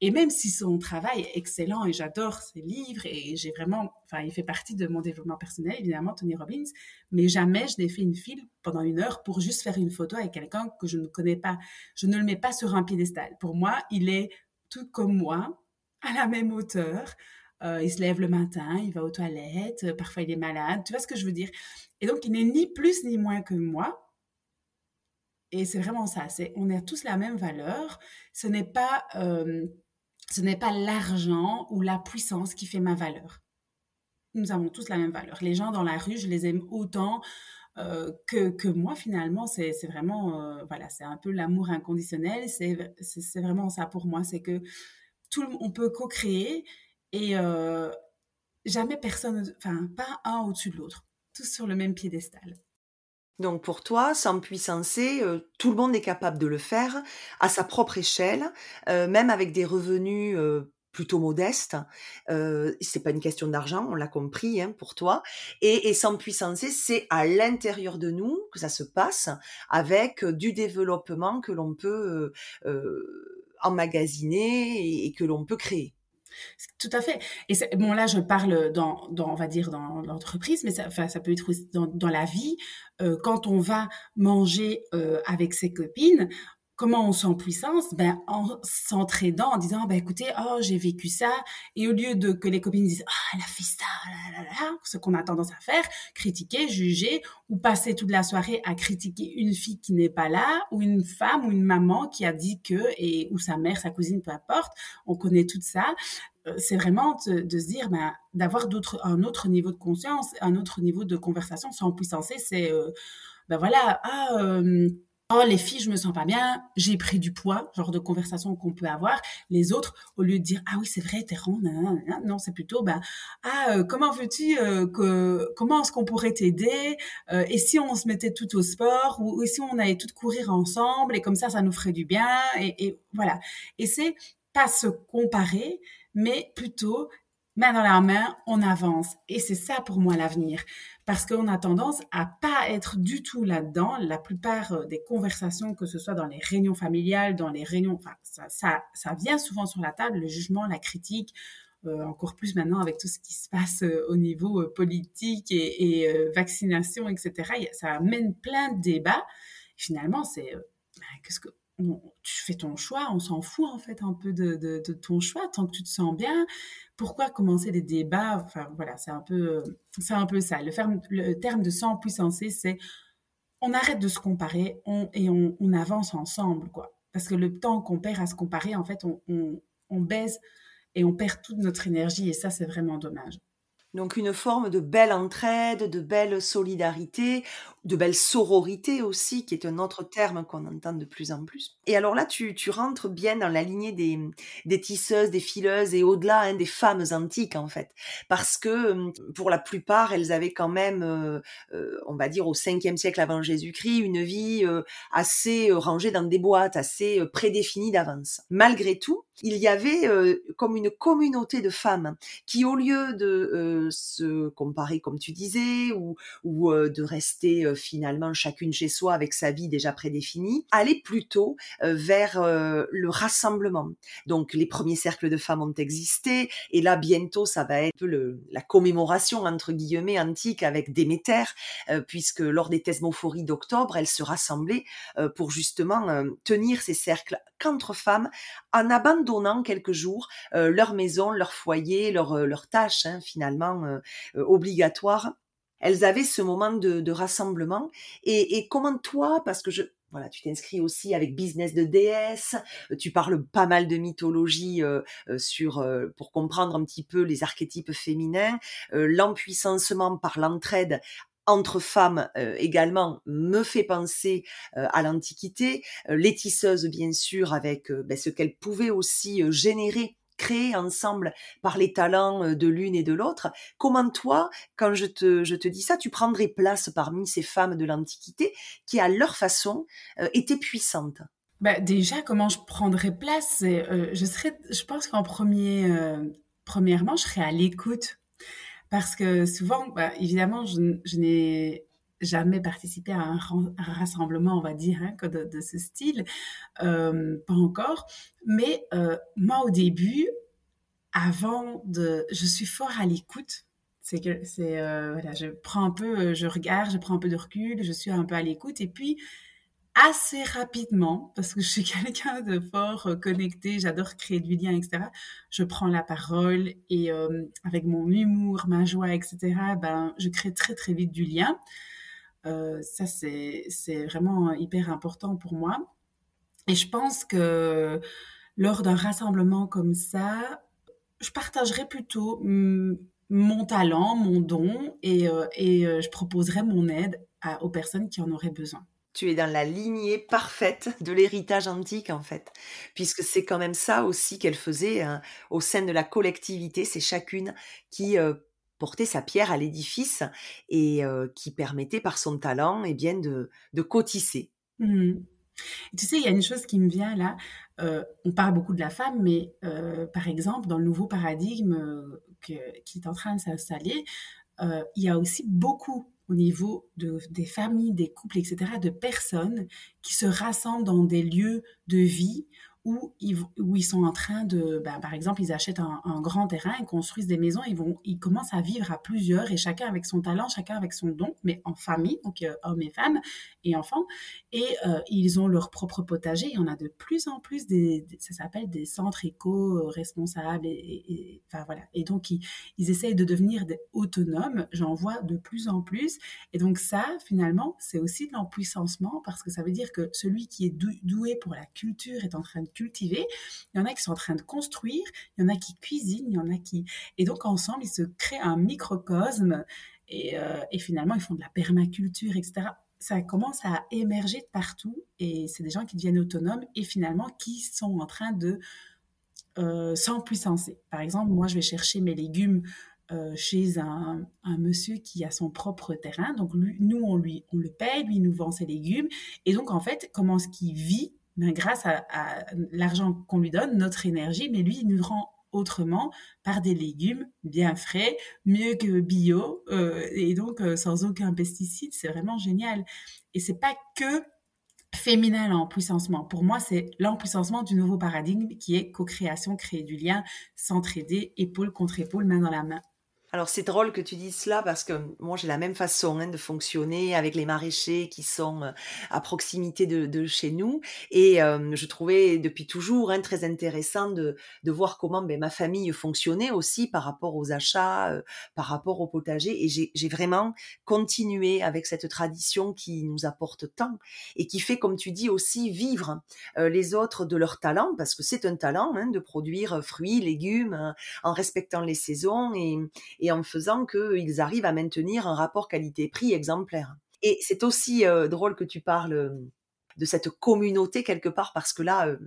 Et même si son travail est excellent et j'adore ses livres et j'ai vraiment, enfin, il fait partie de mon développement personnel, évidemment, Tony Robbins, mais jamais je n'ai fait une file pendant une heure pour juste faire une photo avec quelqu'un que je ne connais pas. Je ne le mets pas sur un piédestal. Pour moi, il est tout comme moi, à la même hauteur. Euh, il se lève le matin, il va aux toilettes, euh, parfois il est malade, tu vois ce que je veux dire? Et donc il n'est ni plus ni moins que moi. Et c'est vraiment ça, on a tous la même valeur. Ce n'est pas euh, ce n'est pas l'argent ou la puissance qui fait ma valeur. Nous avons tous la même valeur. Les gens dans la rue, je les aime autant que, que, moi finalement. C'est vraiment voilà, c'est un peu l'amour inconditionnel. C'est vraiment ça pour moi, c'est que tout le, on peut co-créer et euh, jamais personne, enfin, pas un au-dessus de l'autre, tous sur le même piédestal. Donc pour toi, sans puissance, euh, tout le monde est capable de le faire à sa propre échelle, euh, même avec des revenus plutôt modestes. c'est pas une question d'argent, on l'a compris hein, pour toi. Et, et sans puissance, c'est à l'intérieur de nous que ça se passe, avec du développement que l'on peut emmagasiner et que l'on peut créer. Tout à fait. Et bon, là, je parle dans, dans, on va dire, dans l'entreprise, mais ça, ça peut être aussi dans, dans la vie. Euh, quand on va manger euh, avec ses copines, comment on sent puissance ben en s'entraidant en disant ben écoutez oh j'ai vécu ça. Et au lieu de que les copines disent ah oh, elle a fait ça là, là, là, ce qu'on a tendance à faire critiquer juger ou passer toute la soirée à critiquer une fille qui n'est pas là ou une femme ou une maman qui a dit que et ou sa mère sa cousine peu importe on connaît tout ça. Euh, c'est vraiment de, se dire ben, d'avoir d'autres un autre niveau de conscience un autre niveau de conversation sans puissance c'est euh, ben voilà ah euh, Oh, les filles, je me sens pas bien, j'ai pris du poids, genre de conversation qu'on peut avoir. Les autres, au lieu de dire ah oui c'est vrai t'es rond, non c'est plutôt bah ah euh, comment veux-tu euh, que comment est-ce qu'on pourrait t'aider euh, et si on se mettait tout au sport ou, si on allait tout courir ensemble et comme ça ça nous ferait du bien et voilà. Et c'est pas se comparer, mais plutôt main dans la main, on avance. Et c'est ça pour moi l'avenir. Parce qu'on a tendance à pas être du tout là-dedans. La plupart euh, des conversations, que ce soit dans les réunions familiales, dans les réunions, enfin, ça, ça, vient souvent sur la table, le jugement, la critique, euh, encore plus maintenant avec tout ce qui se passe euh, au niveau politique et, vaccination, etc. Ça amène plein de débats. Finalement, c'est ben, qu'est-ce que tu fais ton choix, on s'en fout en fait un peu de, ton choix tant que tu te sens bien. Pourquoi commencer des débats? Enfin voilà, c'est un peu, c'est un peu ça. Le, terme de sans puissance, c'est on arrête de se comparer on, et on, on, avance ensemble quoi. Parce que le temps qu'on perd à se comparer, en fait, on, on, on baise et on perd toute notre énergie et ça c'est vraiment dommage. Donc une forme de belle entraide, de belle solidarité, de belle sororité aussi, qui est un autre terme qu'on entend de plus en plus. Et alors là, tu, tu rentres bien dans la lignée des, des tisseuses, des fileuses et au-delà hein, des femmes antiques en fait, parce que hum, pour la plupart, elles avaient quand même, euh, euh, on va dire au 5e siècle avant Jésus-Christ, une vie euh, assez rangée dans des boîtes, assez prédéfinie d'avance. Malgré tout, il y avait comme une communauté de femmes qui, au lieu de se comparer comme tu disais, ou, ou de rester finalement chacune chez soi avec sa vie déjà prédéfinie, aller plutôt vers le rassemblement. Donc les premiers cercles de femmes ont existé et là bientôt ça va être le, la commémoration entre guillemets antique avec Déméter, puisque lors des thesmophories d'octobre, elles se rassemblaient pour justement tenir ces cercles qu'entre femmes en abandonnant quelques jours leur maison, leur foyer, leur, leur tâches hein, finalement obligatoires elles avaient ce moment de, rassemblement. Et, comment toi, parce que je, voilà, tu t'inscris aussi avec business de déesse, tu parles pas mal de mythologie sur pour comprendre un petit peu les archétypes féminins, l'empuissancement par l'entraide entre femmes également me fait penser à l'Antiquité, les tisseuses bien sûr avec ben, ce qu'elles pouvaient aussi générer créer ensemble par les talents de l'une et de l'autre. Comment toi, quand je te, je te dis ça, tu prendrais place parmi ces femmes de l'Antiquité qui, à leur façon, étaient puissantes? Bah, Déjà, comment je prendrais place je, serais, je pense qu'en premier, premièrement, je serais à l'écoute parce que souvent, bah, évidemment, je n'ai jamais participé à un, rassemblement, on va dire, hein, de, ce style, euh, pas encore. Mais euh, moi, au début, avant de, je suis fort à l'écoute. C'est que c'est euh, voilà, je prends un peu, je regarde, je prends un peu de recul, je suis un peu à l'écoute, et puis assez rapidement, parce que je suis [LAUGHS] quelqu'un de fort connecté, j'adore créer du lien, etc. Je prends la parole et avec mon humour, ma joie, etc., ben, je crée très très vite du lien. Euh, ça, c'est vraiment hyper important pour moi. Et je pense que lors d'un rassemblement comme ça, je partagerai plutôt mon talent, mon don, et, et je proposerai mon aide aux personnes qui en auraient besoin tu es dans la lignée parfaite de l'héritage antique en fait, puisque c'est quand même ça aussi qu'elle faisait hein, au sein de la collectivité, c'est chacune qui euh, portait sa pierre à l'édifice et qui permettait par son talent et eh bien de, de cotisser. Mmh. Tu sais, il y a une chose qui me vient là. On parle beaucoup de la femme, mais par exemple, dans le nouveau paradigme qui est en train de s'installer, il y a aussi beaucoup au niveau de, des familles, des couples, etc., de personnes qui se rassemblent dans des lieux de vie où ils, où ils sont en train de, ben, par exemple, ils achètent un, grand terrain, ils construisent des maisons, ils, vont, ils commencent à vivre à plusieurs et chacun avec son talent, chacun avec son don, mais en famille, donc euh, hommes et femmes et enfants. Et euh, ils ont leur propre potager. Il y en a de plus en plus, des, ça s'appelle des centres éco-responsables. Et, enfin, voilà. et donc, ils, ils essayent de devenir autonomes. J'en vois de plus en plus. Et donc, ça, finalement, c'est aussi de l'empuissancement parce que ça veut dire que celui qui est doué pour la culture est en train de cultiver, il y en a qui sont en train de construire, il y en a qui cuisinent, il y en a qui... Et donc ensemble, ils se créent un microcosme et, euh, finalement, ils font de la permaculture, etc. Ça commence à émerger de partout et c'est des gens qui deviennent autonomes et finalement qui sont en train de euh, s'empuissancer. Par exemple, moi, je vais chercher mes légumes euh, chez un, monsieur qui a son propre terrain. Donc, nous, on, lui, on le paye, lui, il nous vend ses légumes. Et donc, en fait, comment est-ce qu'il vit mais grâce à, l'argent qu'on lui donne, notre énergie, mais lui, il nous rend autrement par des légumes bien frais, mieux que bio, euh, et donc euh, sans aucun pesticide. C'est vraiment génial. Et c'est pas que féminin l'empuissancement. Pour moi, c'est l'empuissancement du nouveau paradigme qui est co-création, créer du lien, s'entraider, épaule contre épaule, main dans la main. Alors c'est drôle que tu dises cela parce que moi j'ai la même façon hein, de fonctionner avec les maraîchers qui sont euh, à proximité de, chez nous. Et euh, je trouvais depuis toujours hein, très intéressant de, de voir comment ben, ma famille fonctionnait aussi par rapport aux achats, euh, par rapport au potager. Et j'ai vraiment continué avec cette tradition qui nous apporte tant et qui fait comme tu dis aussi vivre les autres de leur talent parce que c'est un talent hein, de produire fruits, légumes en respectant les saisons et en faisant qu'ils arrivent à maintenir un rapport qualité-prix exemplaire. Et c'est aussi euh, drôle que tu parles euh, de cette communauté quelque part parce que là, euh,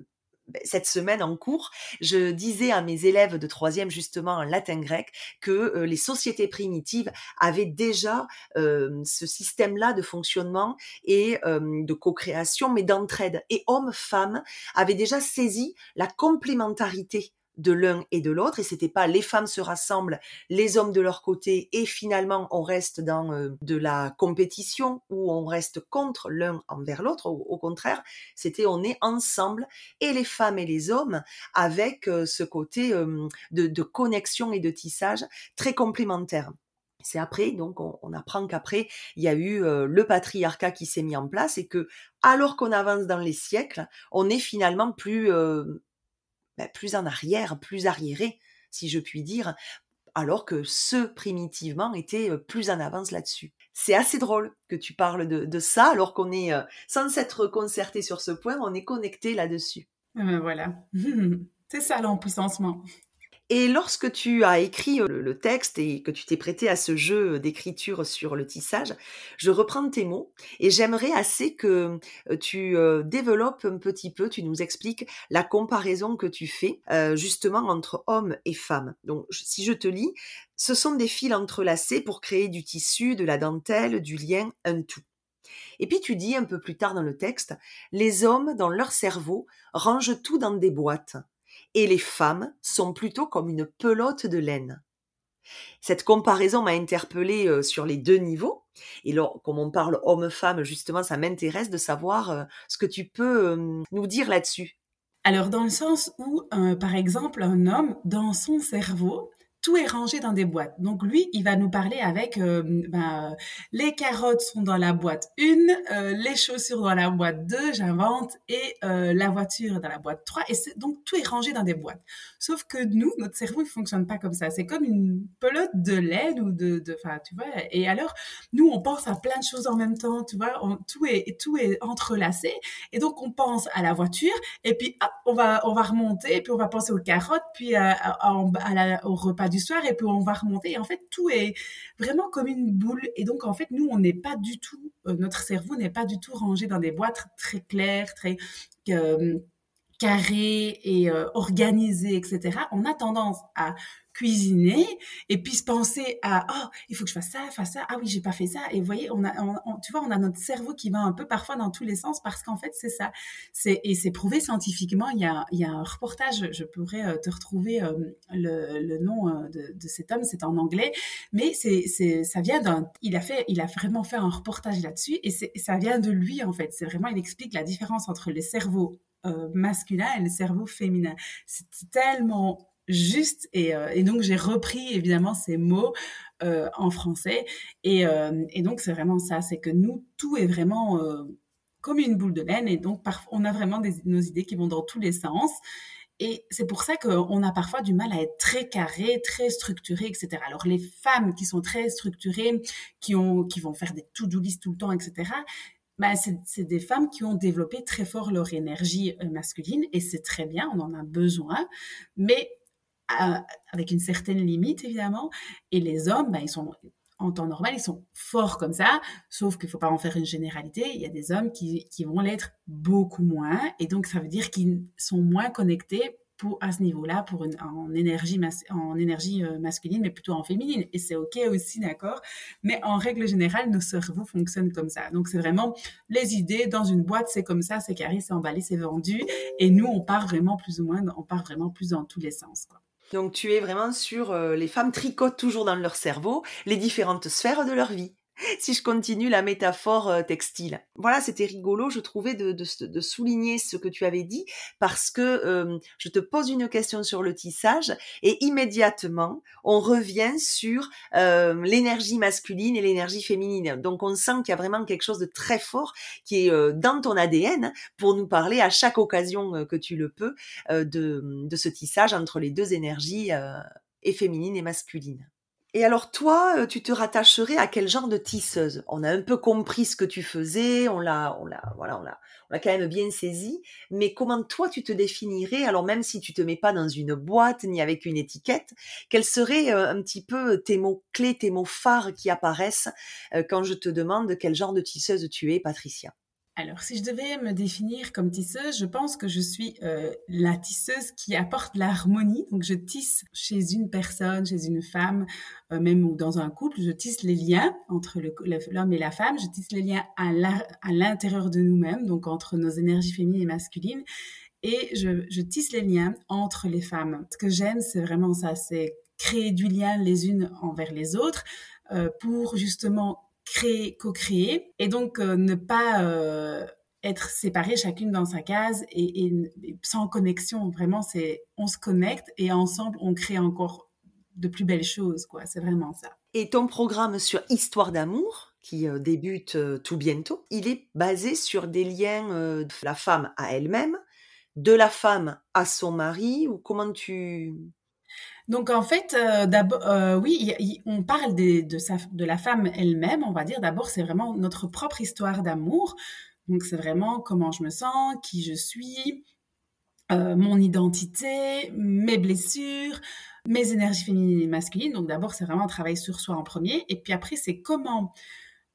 ben, cette semaine en cours, je disais à mes élèves de troisième justement en latin grec que les sociétés primitives avaient déjà ce système-là de fonctionnement et de co-création, mais d'entraide. Et hommes-femmes avaient déjà saisi la complémentarité de l'un et de l'autre et c'était pas les femmes se rassemblent, les hommes de leur côté et finalement on reste dans euh, de la compétition ou on reste contre l'un envers l'autre. Au, contraire, c'était on est ensemble et les femmes et les hommes avec euh, ce côté euh, de, de connexion et de tissage très complémentaire. C'est après, donc on, apprend qu'après, il y a eu le patriarcat qui s'est mis en place et que, alors qu'on avance dans les siècles, on est finalement plus, ben, plus en arrière, plus arriéré, si je puis dire, alors que ceux primitivement étaient plus en avance là-dessus. C'est assez drôle que tu parles de, ça, alors qu'on est, sans s'être concerté sur ce point, on est connecté là-dessus. Ah ben voilà, [LAUGHS] c'est ça l'empuissancement. Et lorsque tu as écrit euh, le, texte et que tu t'es prêté à ce jeu d'écriture sur le tissage, je reprends tes mots et j'aimerais assez que euh, tu euh, développes un petit peu, tu nous expliques la comparaison que tu fais justement entre hommes et femmes. Donc si je te lis, ce sont des fils entrelacés pour créer du tissu, de la dentelle, du lien, un tout. Et puis tu dis un peu plus tard dans le texte, les hommes, dans leur cerveau, rangent tout dans des boîtes et les femmes sont plutôt comme une pelote de laine. Cette comparaison m'a interpellée euh, sur les deux niveaux. Et là, comme on parle homme-femme, justement, ça m'intéresse de savoir euh, ce que tu peux euh, nous dire là-dessus. Alors, dans le sens où, par exemple, un homme, dans son cerveau, tout est rangé dans des boîtes. Donc lui, il va nous parler avec euh, ben, les carottes sont dans la boîte 1, euh, les chaussures dans la boîte 2, j'invente, et euh, la voiture dans la boîte 3. Et donc tout est rangé dans des boîtes. Sauf que nous, notre cerveau, il fonctionne pas comme ça. C'est comme une pelote de laine ou de, enfin, tu vois. Et alors, nous, on pense à plein de choses en même temps, tu vois. tout est tout est entrelacé. Et donc on pense à la voiture, et puis hop, on va on va remonter, puis on va penser aux carottes, puis à, au repas du soir et puis on va remonter. Et en fait, tout est vraiment comme une boule. Et donc, en fait, nous, on n'est pas du tout, euh, notre cerveau n'est pas du tout rangé dans des boîtes très claires, très euh, carrées et euh, organisées, etc. On a tendance à cuisiner et puis se penser à oh il faut que je fasse ça fasse ça. Ah oui j'ai pas fait ça et vous voyez on a tu vois on a notre cerveau qui va un peu parfois dans tous les sens parce qu'en fait c'est ça. C'est et c'est prouvé scientifiquement. Il y a il y a un reportage je pourrais euh, te retrouver euh, le, le nom euh, de, cet homme. C'est en anglais. Mais c'est c'est ça vient d'un il a fait il a vraiment fait un reportage là-dessus et ça vient de lui en fait. C'est vraiment il explique la différence entre les cerveaux masculin et le cerveau féminin. C'est tellement juste. Euh, et, donc, j'ai repris évidemment ces mots euh, en français. Euh, et, donc, c'est vraiment ça, c'est que nous, tout est vraiment comme une boule de laine. Et donc, on a vraiment des, nos idées qui vont dans tous les sens. Et c'est pour ça qu'on a parfois du mal à être très carré, très structuré, etc. Alors les femmes qui sont très structurées, qui, ont, qui vont faire des to-do list tout le temps, etc., bah, c'est des femmes qui ont développé très fort leur énergie masculine et c'est très bien, on en a besoin. Mais avec une certaine limite évidemment. Et les hommes, ben, ils sont en temps normal, ils sont forts comme ça, sauf qu'il faut pas en faire une généralité. Il y a des hommes qui, vont l'être beaucoup moins, et donc ça veut dire qu'ils sont moins connectés à ce niveau-là pour une, en énergie, en énergie euh, masculine, mais plutôt en féminine. Et c'est OK aussi, d'accord Mais en règle générale, nos cerveaux fonctionnent comme ça. Donc, c'est vraiment les idées dans une boîte, c'est comme ça, c'est carré, c'est emballé, c'est vendu. Et nous, on part vraiment plus ou moins, on part vraiment plus dans tous les sens. Donc tu es vraiment sur euh, les femmes tricotent toujours dans leur cerveau les différentes sphères de leur vie. [LAUGHS] si je continue la métaphore euh, textile. Voilà, c'était rigolo, je trouvais de, souligner ce que tu avais dit parce que euh, je te pose une question sur le tissage et immédiatement on revient sur euh, l'énergie masculine et l'énergie féminine. Donc on sent qu'il y a vraiment quelque chose de très fort qui est dans ton ADN pour nous parler à chaque occasion que tu le peux de, de ce tissage entre les deux énergies et féminine et masculine. Et alors toi, euh, tu te rattacherais à quel genre de tisseuse? On a un peu compris ce que tu faisais, on l'a, on l'a, voilà, on l'a, on l'a quand même bien saisi. Mais comment toi tu te définirais? Alors même si tu te mets pas dans une boîte ni avec une étiquette, quels seraient euh, un petit peu tes mots clés, tes mots phares qui apparaissent euh, quand je te demande quel genre de tisseuse tu es, Patricia? Alors, si je devais me définir comme tisseuse, je pense que je suis euh, la tisseuse qui apporte l'harmonie. Donc, je tisse chez une personne, chez une femme, euh, même ou dans un couple, je tisse les liens entre l'homme et la femme. Je tisse les liens à l'intérieur de nous-mêmes, donc entre nos énergies féminines et masculines. Et je, tisse les liens entre les femmes. Ce que j'aime, c'est vraiment ça, c'est créer du lien les unes envers les autres euh, pour justement créer, co-créer, et donc euh, ne pas euh, être séparés chacune dans sa case et, sans connexion. Vraiment, c'est on se connecte et ensemble on crée encore de plus belles choses, quoi. C'est vraiment ça. Et ton programme sur Histoire d'amour, qui euh, débute tout bientôt, il est basé sur des liens de la femme à elle-même, de la femme à son mari, ou comment tu donc en fait, euh, d'abord, euh, oui, on parle de, la femme elle-même, on va dire. D'abord, c'est vraiment notre propre histoire d'amour. Donc c'est vraiment comment je me sens, qui je suis, euh, mon identité, mes blessures, mes énergies féminines et masculines. Donc d'abord, c'est vraiment un travail sur soi en premier. Et puis après, c'est comment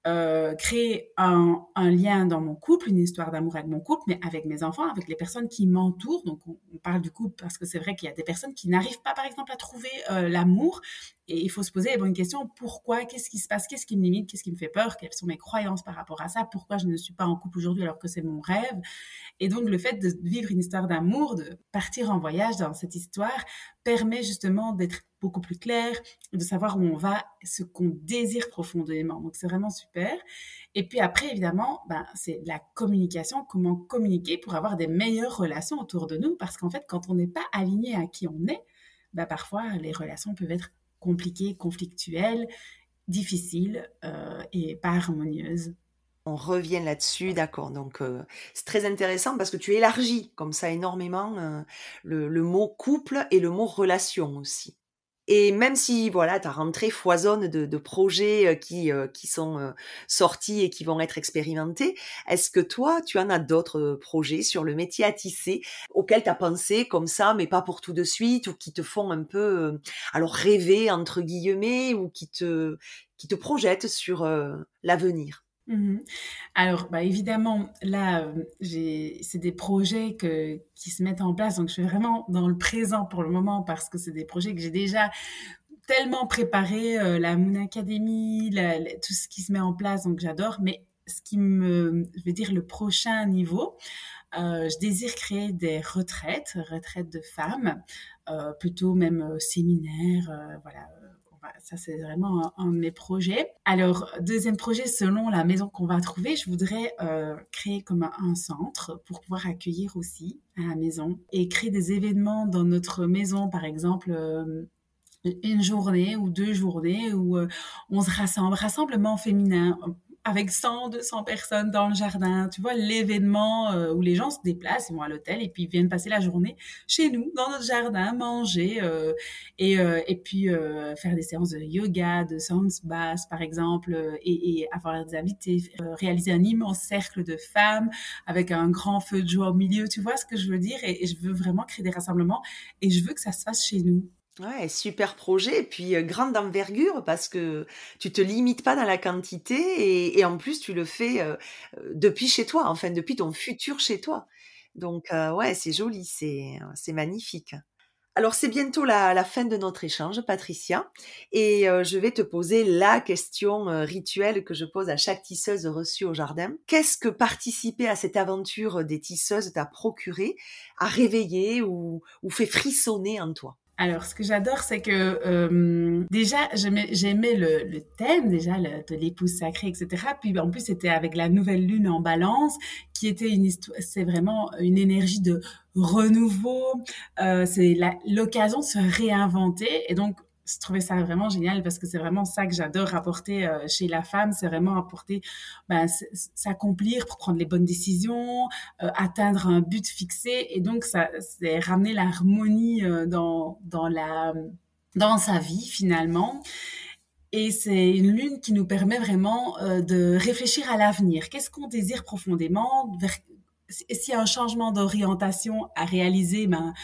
euh, créer un, lien dans mon couple, une histoire d'amour avec mon couple, mais avec mes enfants, avec les personnes qui m'entourent. Donc, on, parle du couple parce que c'est vrai qu'il y a des personnes qui n'arrivent pas, par exemple, à trouver euh, l'amour. Et il faut se poser les bonnes questions. Pourquoi? Qu'est-ce qui se passe? Qu'est-ce qui me limite? Qu'est-ce qui me fait peur? Quelles sont mes croyances par rapport à ça? Pourquoi je ne suis pas en couple aujourd'hui alors que c'est mon rêve? Et donc, le fait de vivre une histoire d'amour, de partir en voyage dans cette histoire, permet justement d'être beaucoup plus clair, de savoir où on va, ce qu'on désire profondément. Donc c'est vraiment super. Et puis après, évidemment, ben, c'est la communication, comment communiquer pour avoir des meilleures relations autour de nous, parce qu'en fait, quand on n'est pas aligné à qui on est, ben, parfois les relations peuvent être compliquées, conflictuelles, difficiles euh, et pas harmonieuses. On revient là-dessus, d'accord. Donc euh, c'est très intéressant parce que tu élargis comme ça énormément euh, le, mot couple et le mot relation aussi. Et même si voilà, ta rentrée foisonne de, de projets euh, qui, euh, qui sont euh, sortis et qui vont être expérimentés, est-ce que toi, tu en as d'autres projets sur le métier à tisser auxquels tu as pensé comme ça, mais pas pour tout de suite, ou qui te font un peu alors rêver entre guillemets, ou qui te, qui te projettent sur l'avenir? Mmh Alors, bah, évidemment, là, c'est des projets que, qui se mettent en place. Donc, je suis vraiment dans le présent pour le moment parce que c'est des projets que j'ai déjà tellement préparés, la Moon Academy, tout ce qui se met en place. Donc, j'adore. Mais ce qui me, je vais dire, le prochain niveau, je désire créer des retraites, retraites de femmes, plutôt même séminaires, voilà ça, c'est vraiment un, de mes projets. Alors, deuxième projet, selon la maison qu'on va trouver, je voudrais euh, créer comme un, centre pour pouvoir accueillir aussi à la maison et créer des événements dans notre maison, par exemple. Euh, une journée ou deux journées où euh, on se rassemble, rassemblement féminin, avec 100, 200 personnes dans le jardin, tu vois, l'événement euh, où les gens se déplacent, ils vont à l'hôtel et puis ils viennent passer la journée chez nous, dans notre jardin, manger euh, et, euh, et puis faire des séances de yoga, de sound bass par exemple, et, et avoir des invités, réaliser un immense cercle de femmes avec un grand feu de joie au milieu, tu vois ce que je veux dire? Et je veux vraiment créer des rassemblements et je veux que ça se fasse chez nous. Ouais, super projet et puis grande envergure parce que tu te limites pas dans la quantité et, en plus tu le fais depuis chez toi, enfin depuis ton futur chez toi. Donc ouais, c'est joli, c'est c'est magnifique. Alors c'est bientôt la, la, fin de notre échange, Patricia, et je vais te poser la question rituelle que je pose à chaque tisseuse reçue au jardin. Qu'est-ce que participer à cette aventure des tisseuses t'a procuré, a réveillé ou, ou fait frissonner en toi? Alors, ce que j'adore, c'est que euh, déjà, j'aimais le, le, thème déjà de l'épouse sacrée, etc. Puis en plus, c'était avec la nouvelle lune en balance, qui était une histoire. C'est vraiment une énergie de renouveau. Euh, c'est l'occasion de se réinventer. Et donc, je trouvais ça vraiment génial parce que c'est vraiment ça que j'adore apporter euh, chez la femme, c'est vraiment apporter, ben, s'accomplir pour prendre les bonnes décisions, euh, atteindre un but fixé et donc ça c'est ramener l'harmonie euh, dans dans la dans sa vie finalement. Et c'est une lune qui nous permet vraiment de réfléchir à l'avenir. Qu'est-ce qu'on désire profondément? S'il y a un changement d'orientation à réaliser, ben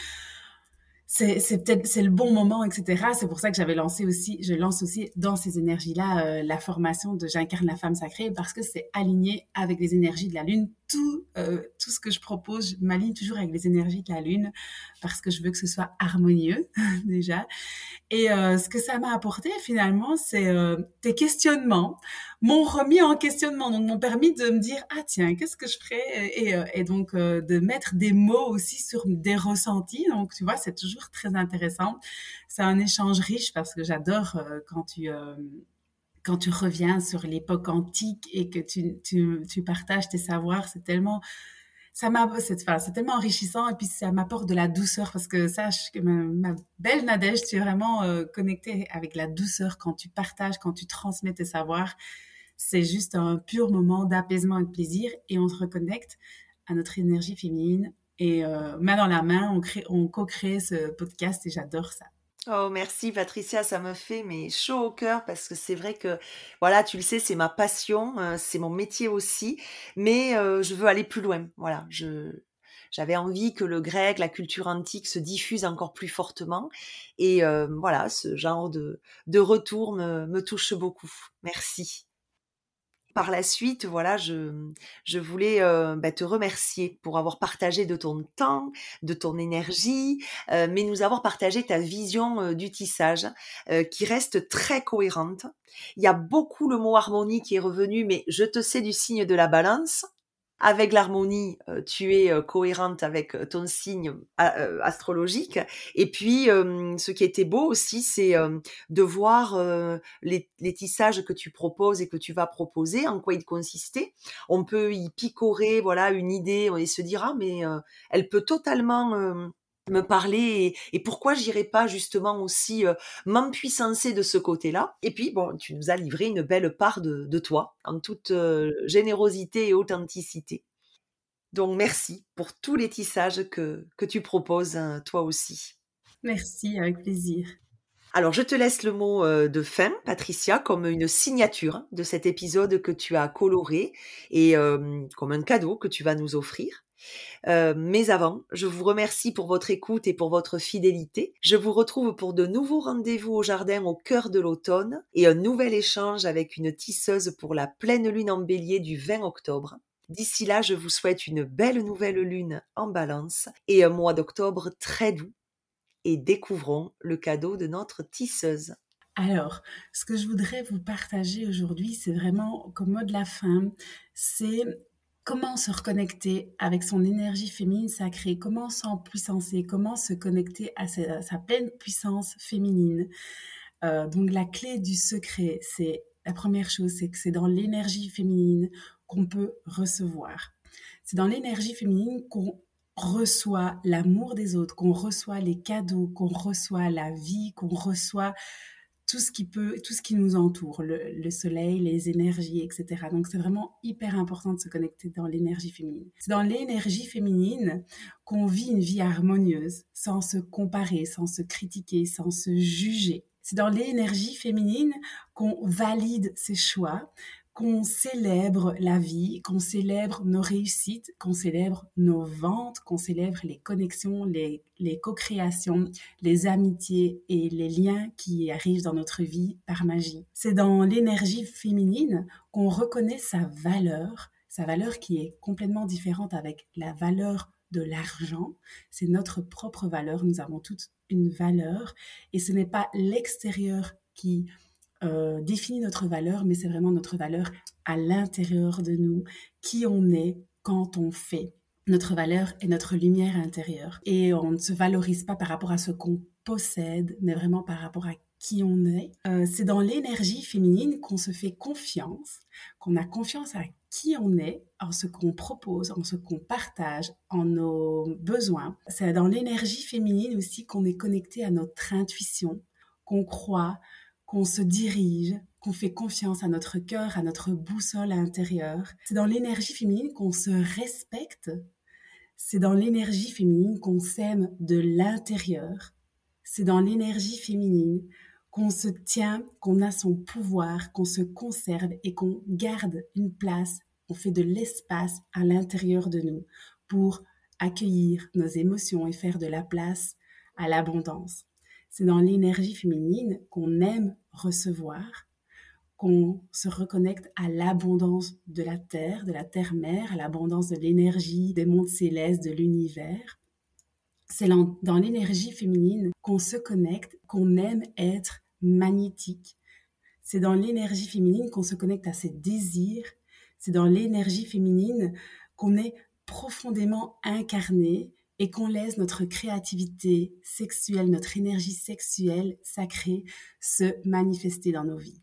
c'est peut-être c'est le bon moment, etc. C'est pour ça que j'avais lancé aussi, je lance aussi dans ces énergies-là euh, la formation de j'incarne la femme sacrée parce que c'est aligné avec les énergies de la lune. Tout euh, tout ce que je propose, je m'aligne toujours avec les énergies de la lune parce que je veux que ce soit harmonieux [LAUGHS] déjà. Et euh, ce que ça m'a apporté finalement, c'est euh, tes questionnements m'ont remis en questionnement, donc m'ont permis de me dire ah tiens qu'est-ce que je ferais? Et, euh, et donc de mettre des mots aussi sur des ressentis. Donc tu vois c'est toujours très intéressant. C'est un échange riche parce que j'adore quand tu quand tu reviens sur l'époque antique et que tu, tu, tu partages tes savoirs, c'est tellement ça m'a c'est tellement enrichissant et puis ça m'apporte de la douceur parce que sache que ma, belle Nadège tu es vraiment euh, connectée avec la douceur quand tu partages quand tu transmets tes savoirs c'est juste un pur moment d'apaisement et de plaisir et on se reconnecte à notre énergie féminine et euh, main dans la main on crée on co-crée ce podcast et j'adore ça Oh, merci Patricia, ça me fait mais chaud au cœur parce que c'est vrai que, voilà, tu le sais, c'est ma passion, euh, c'est mon métier aussi, mais euh, je veux aller plus loin. Voilà, je, j'avais envie que le grec, la culture antique se diffuse encore plus fortement. Et voilà, ce genre de, de retour me, me touche beaucoup. Merci par la suite, voilà, je, je voulais euh, bah, te remercier pour avoir partagé de ton temps, de ton énergie, euh, mais nous avoir partagé ta vision euh, du tissage qui reste très cohérente. Il y a beaucoup le mot harmonie qui est revenu, mais je te sais du signe de la balance avec l'harmonie, euh, tu es euh, cohérente avec euh, ton signe astrologique. Et puis, ce qui était beau aussi, c'est de voir les, tissages que tu proposes et que tu vas proposer, en quoi ils consistaient. On peut y picorer, voilà, une idée et se dire ah mais elle peut totalement me parler et, pourquoi j'irais pas justement aussi euh, m'empuissancer de ce côté-là. Et puis, bon, tu nous as livré une belle part de, toi en toute euh, générosité et authenticité. Donc, merci pour tous les tissages que, que tu proposes, hein, toi aussi. Merci, avec plaisir. Alors, je te laisse le mot euh, de fin, Patricia, comme une signature de cet épisode que tu as coloré et comme un cadeau que tu vas nous offrir. Euh, mais avant, je vous remercie pour votre écoute et pour votre fidélité. Je vous retrouve pour de nouveaux rendez-vous au jardin au cœur de l'automne et un nouvel échange avec une tisseuse pour la pleine lune en bélier du 20 octobre. D'ici là, je vous souhaite une belle nouvelle lune en balance et un mois d'octobre très doux. Et découvrons le cadeau de notre tisseuse. Alors, ce que je voudrais vous partager aujourd'hui, c'est vraiment comme mot de la fin, c'est comment se reconnecter avec son énergie féminine sacrée, comment s'empuissancer, comment se connecter à sa, pleine puissance féminine. Euh, donc la clé du secret, c'est la première chose, c'est que c'est dans l'énergie féminine qu'on peut recevoir. C'est dans l'énergie féminine qu'on reçoit l'amour des autres, qu'on reçoit les cadeaux, qu'on reçoit la vie, qu'on reçoit tout ce qui peut, tout ce qui nous entoure, le, soleil, les énergies, etc. Donc c'est vraiment hyper important de se connecter dans l'énergie féminine. C'est dans l'énergie féminine qu'on vit une vie harmonieuse, sans se comparer, sans se critiquer, sans se juger. C'est dans l'énergie féminine qu'on valide ses choix, qu'on célèbre la vie, qu'on célèbre nos réussites, qu'on célèbre nos ventes, qu'on célèbre les connexions, les, co-créations, les amitiés et les liens qui arrivent dans notre vie par magie. C'est dans l'énergie féminine qu'on reconnaît sa valeur, sa valeur qui est complètement différente avec la valeur de l'argent. C'est notre propre valeur, nous avons toutes une valeur et ce n'est pas l'extérieur qui euh, définit notre valeur, mais c'est vraiment notre valeur à l'intérieur de nous, qui on est quand on fait. Notre valeur est notre lumière intérieure. Et on ne se valorise pas par rapport à ce qu'on possède, mais vraiment par rapport à qui on est. Euh, c'est dans l'énergie féminine qu'on se fait confiance, qu'on a confiance à qui on est, en ce qu'on propose, en ce qu'on partage, en nos besoins. C'est dans l'énergie féminine aussi qu'on est connecté à notre intuition, qu'on croit, qu'on se dirige, qu'on fait confiance à notre cœur, à notre boussole intérieure. C'est dans l'énergie féminine qu'on se respecte. C'est dans l'énergie féminine qu'on s'aime de l'intérieur. C'est dans l'énergie féminine qu'on se tient, qu'on a son pouvoir, qu'on se conserve et qu'on garde une place, on fait de l'espace à l'intérieur de nous pour accueillir nos émotions et faire de la place à l'abondance. C'est dans l'énergie féminine qu'on aime recevoir, qu'on se reconnecte à l'abondance de la Terre, de la Terre-Mère, à l'abondance de l'énergie des mondes célestes, de l'univers. C'est dans l'énergie féminine qu'on se connecte, qu'on aime être magnétique. C'est dans l'énergie féminine qu'on se connecte à ses désirs. C'est dans l'énergie féminine qu'on est profondément incarné et qu'on laisse notre créativité sexuelle, notre énergie sexuelle sacrée se manifester dans nos vies.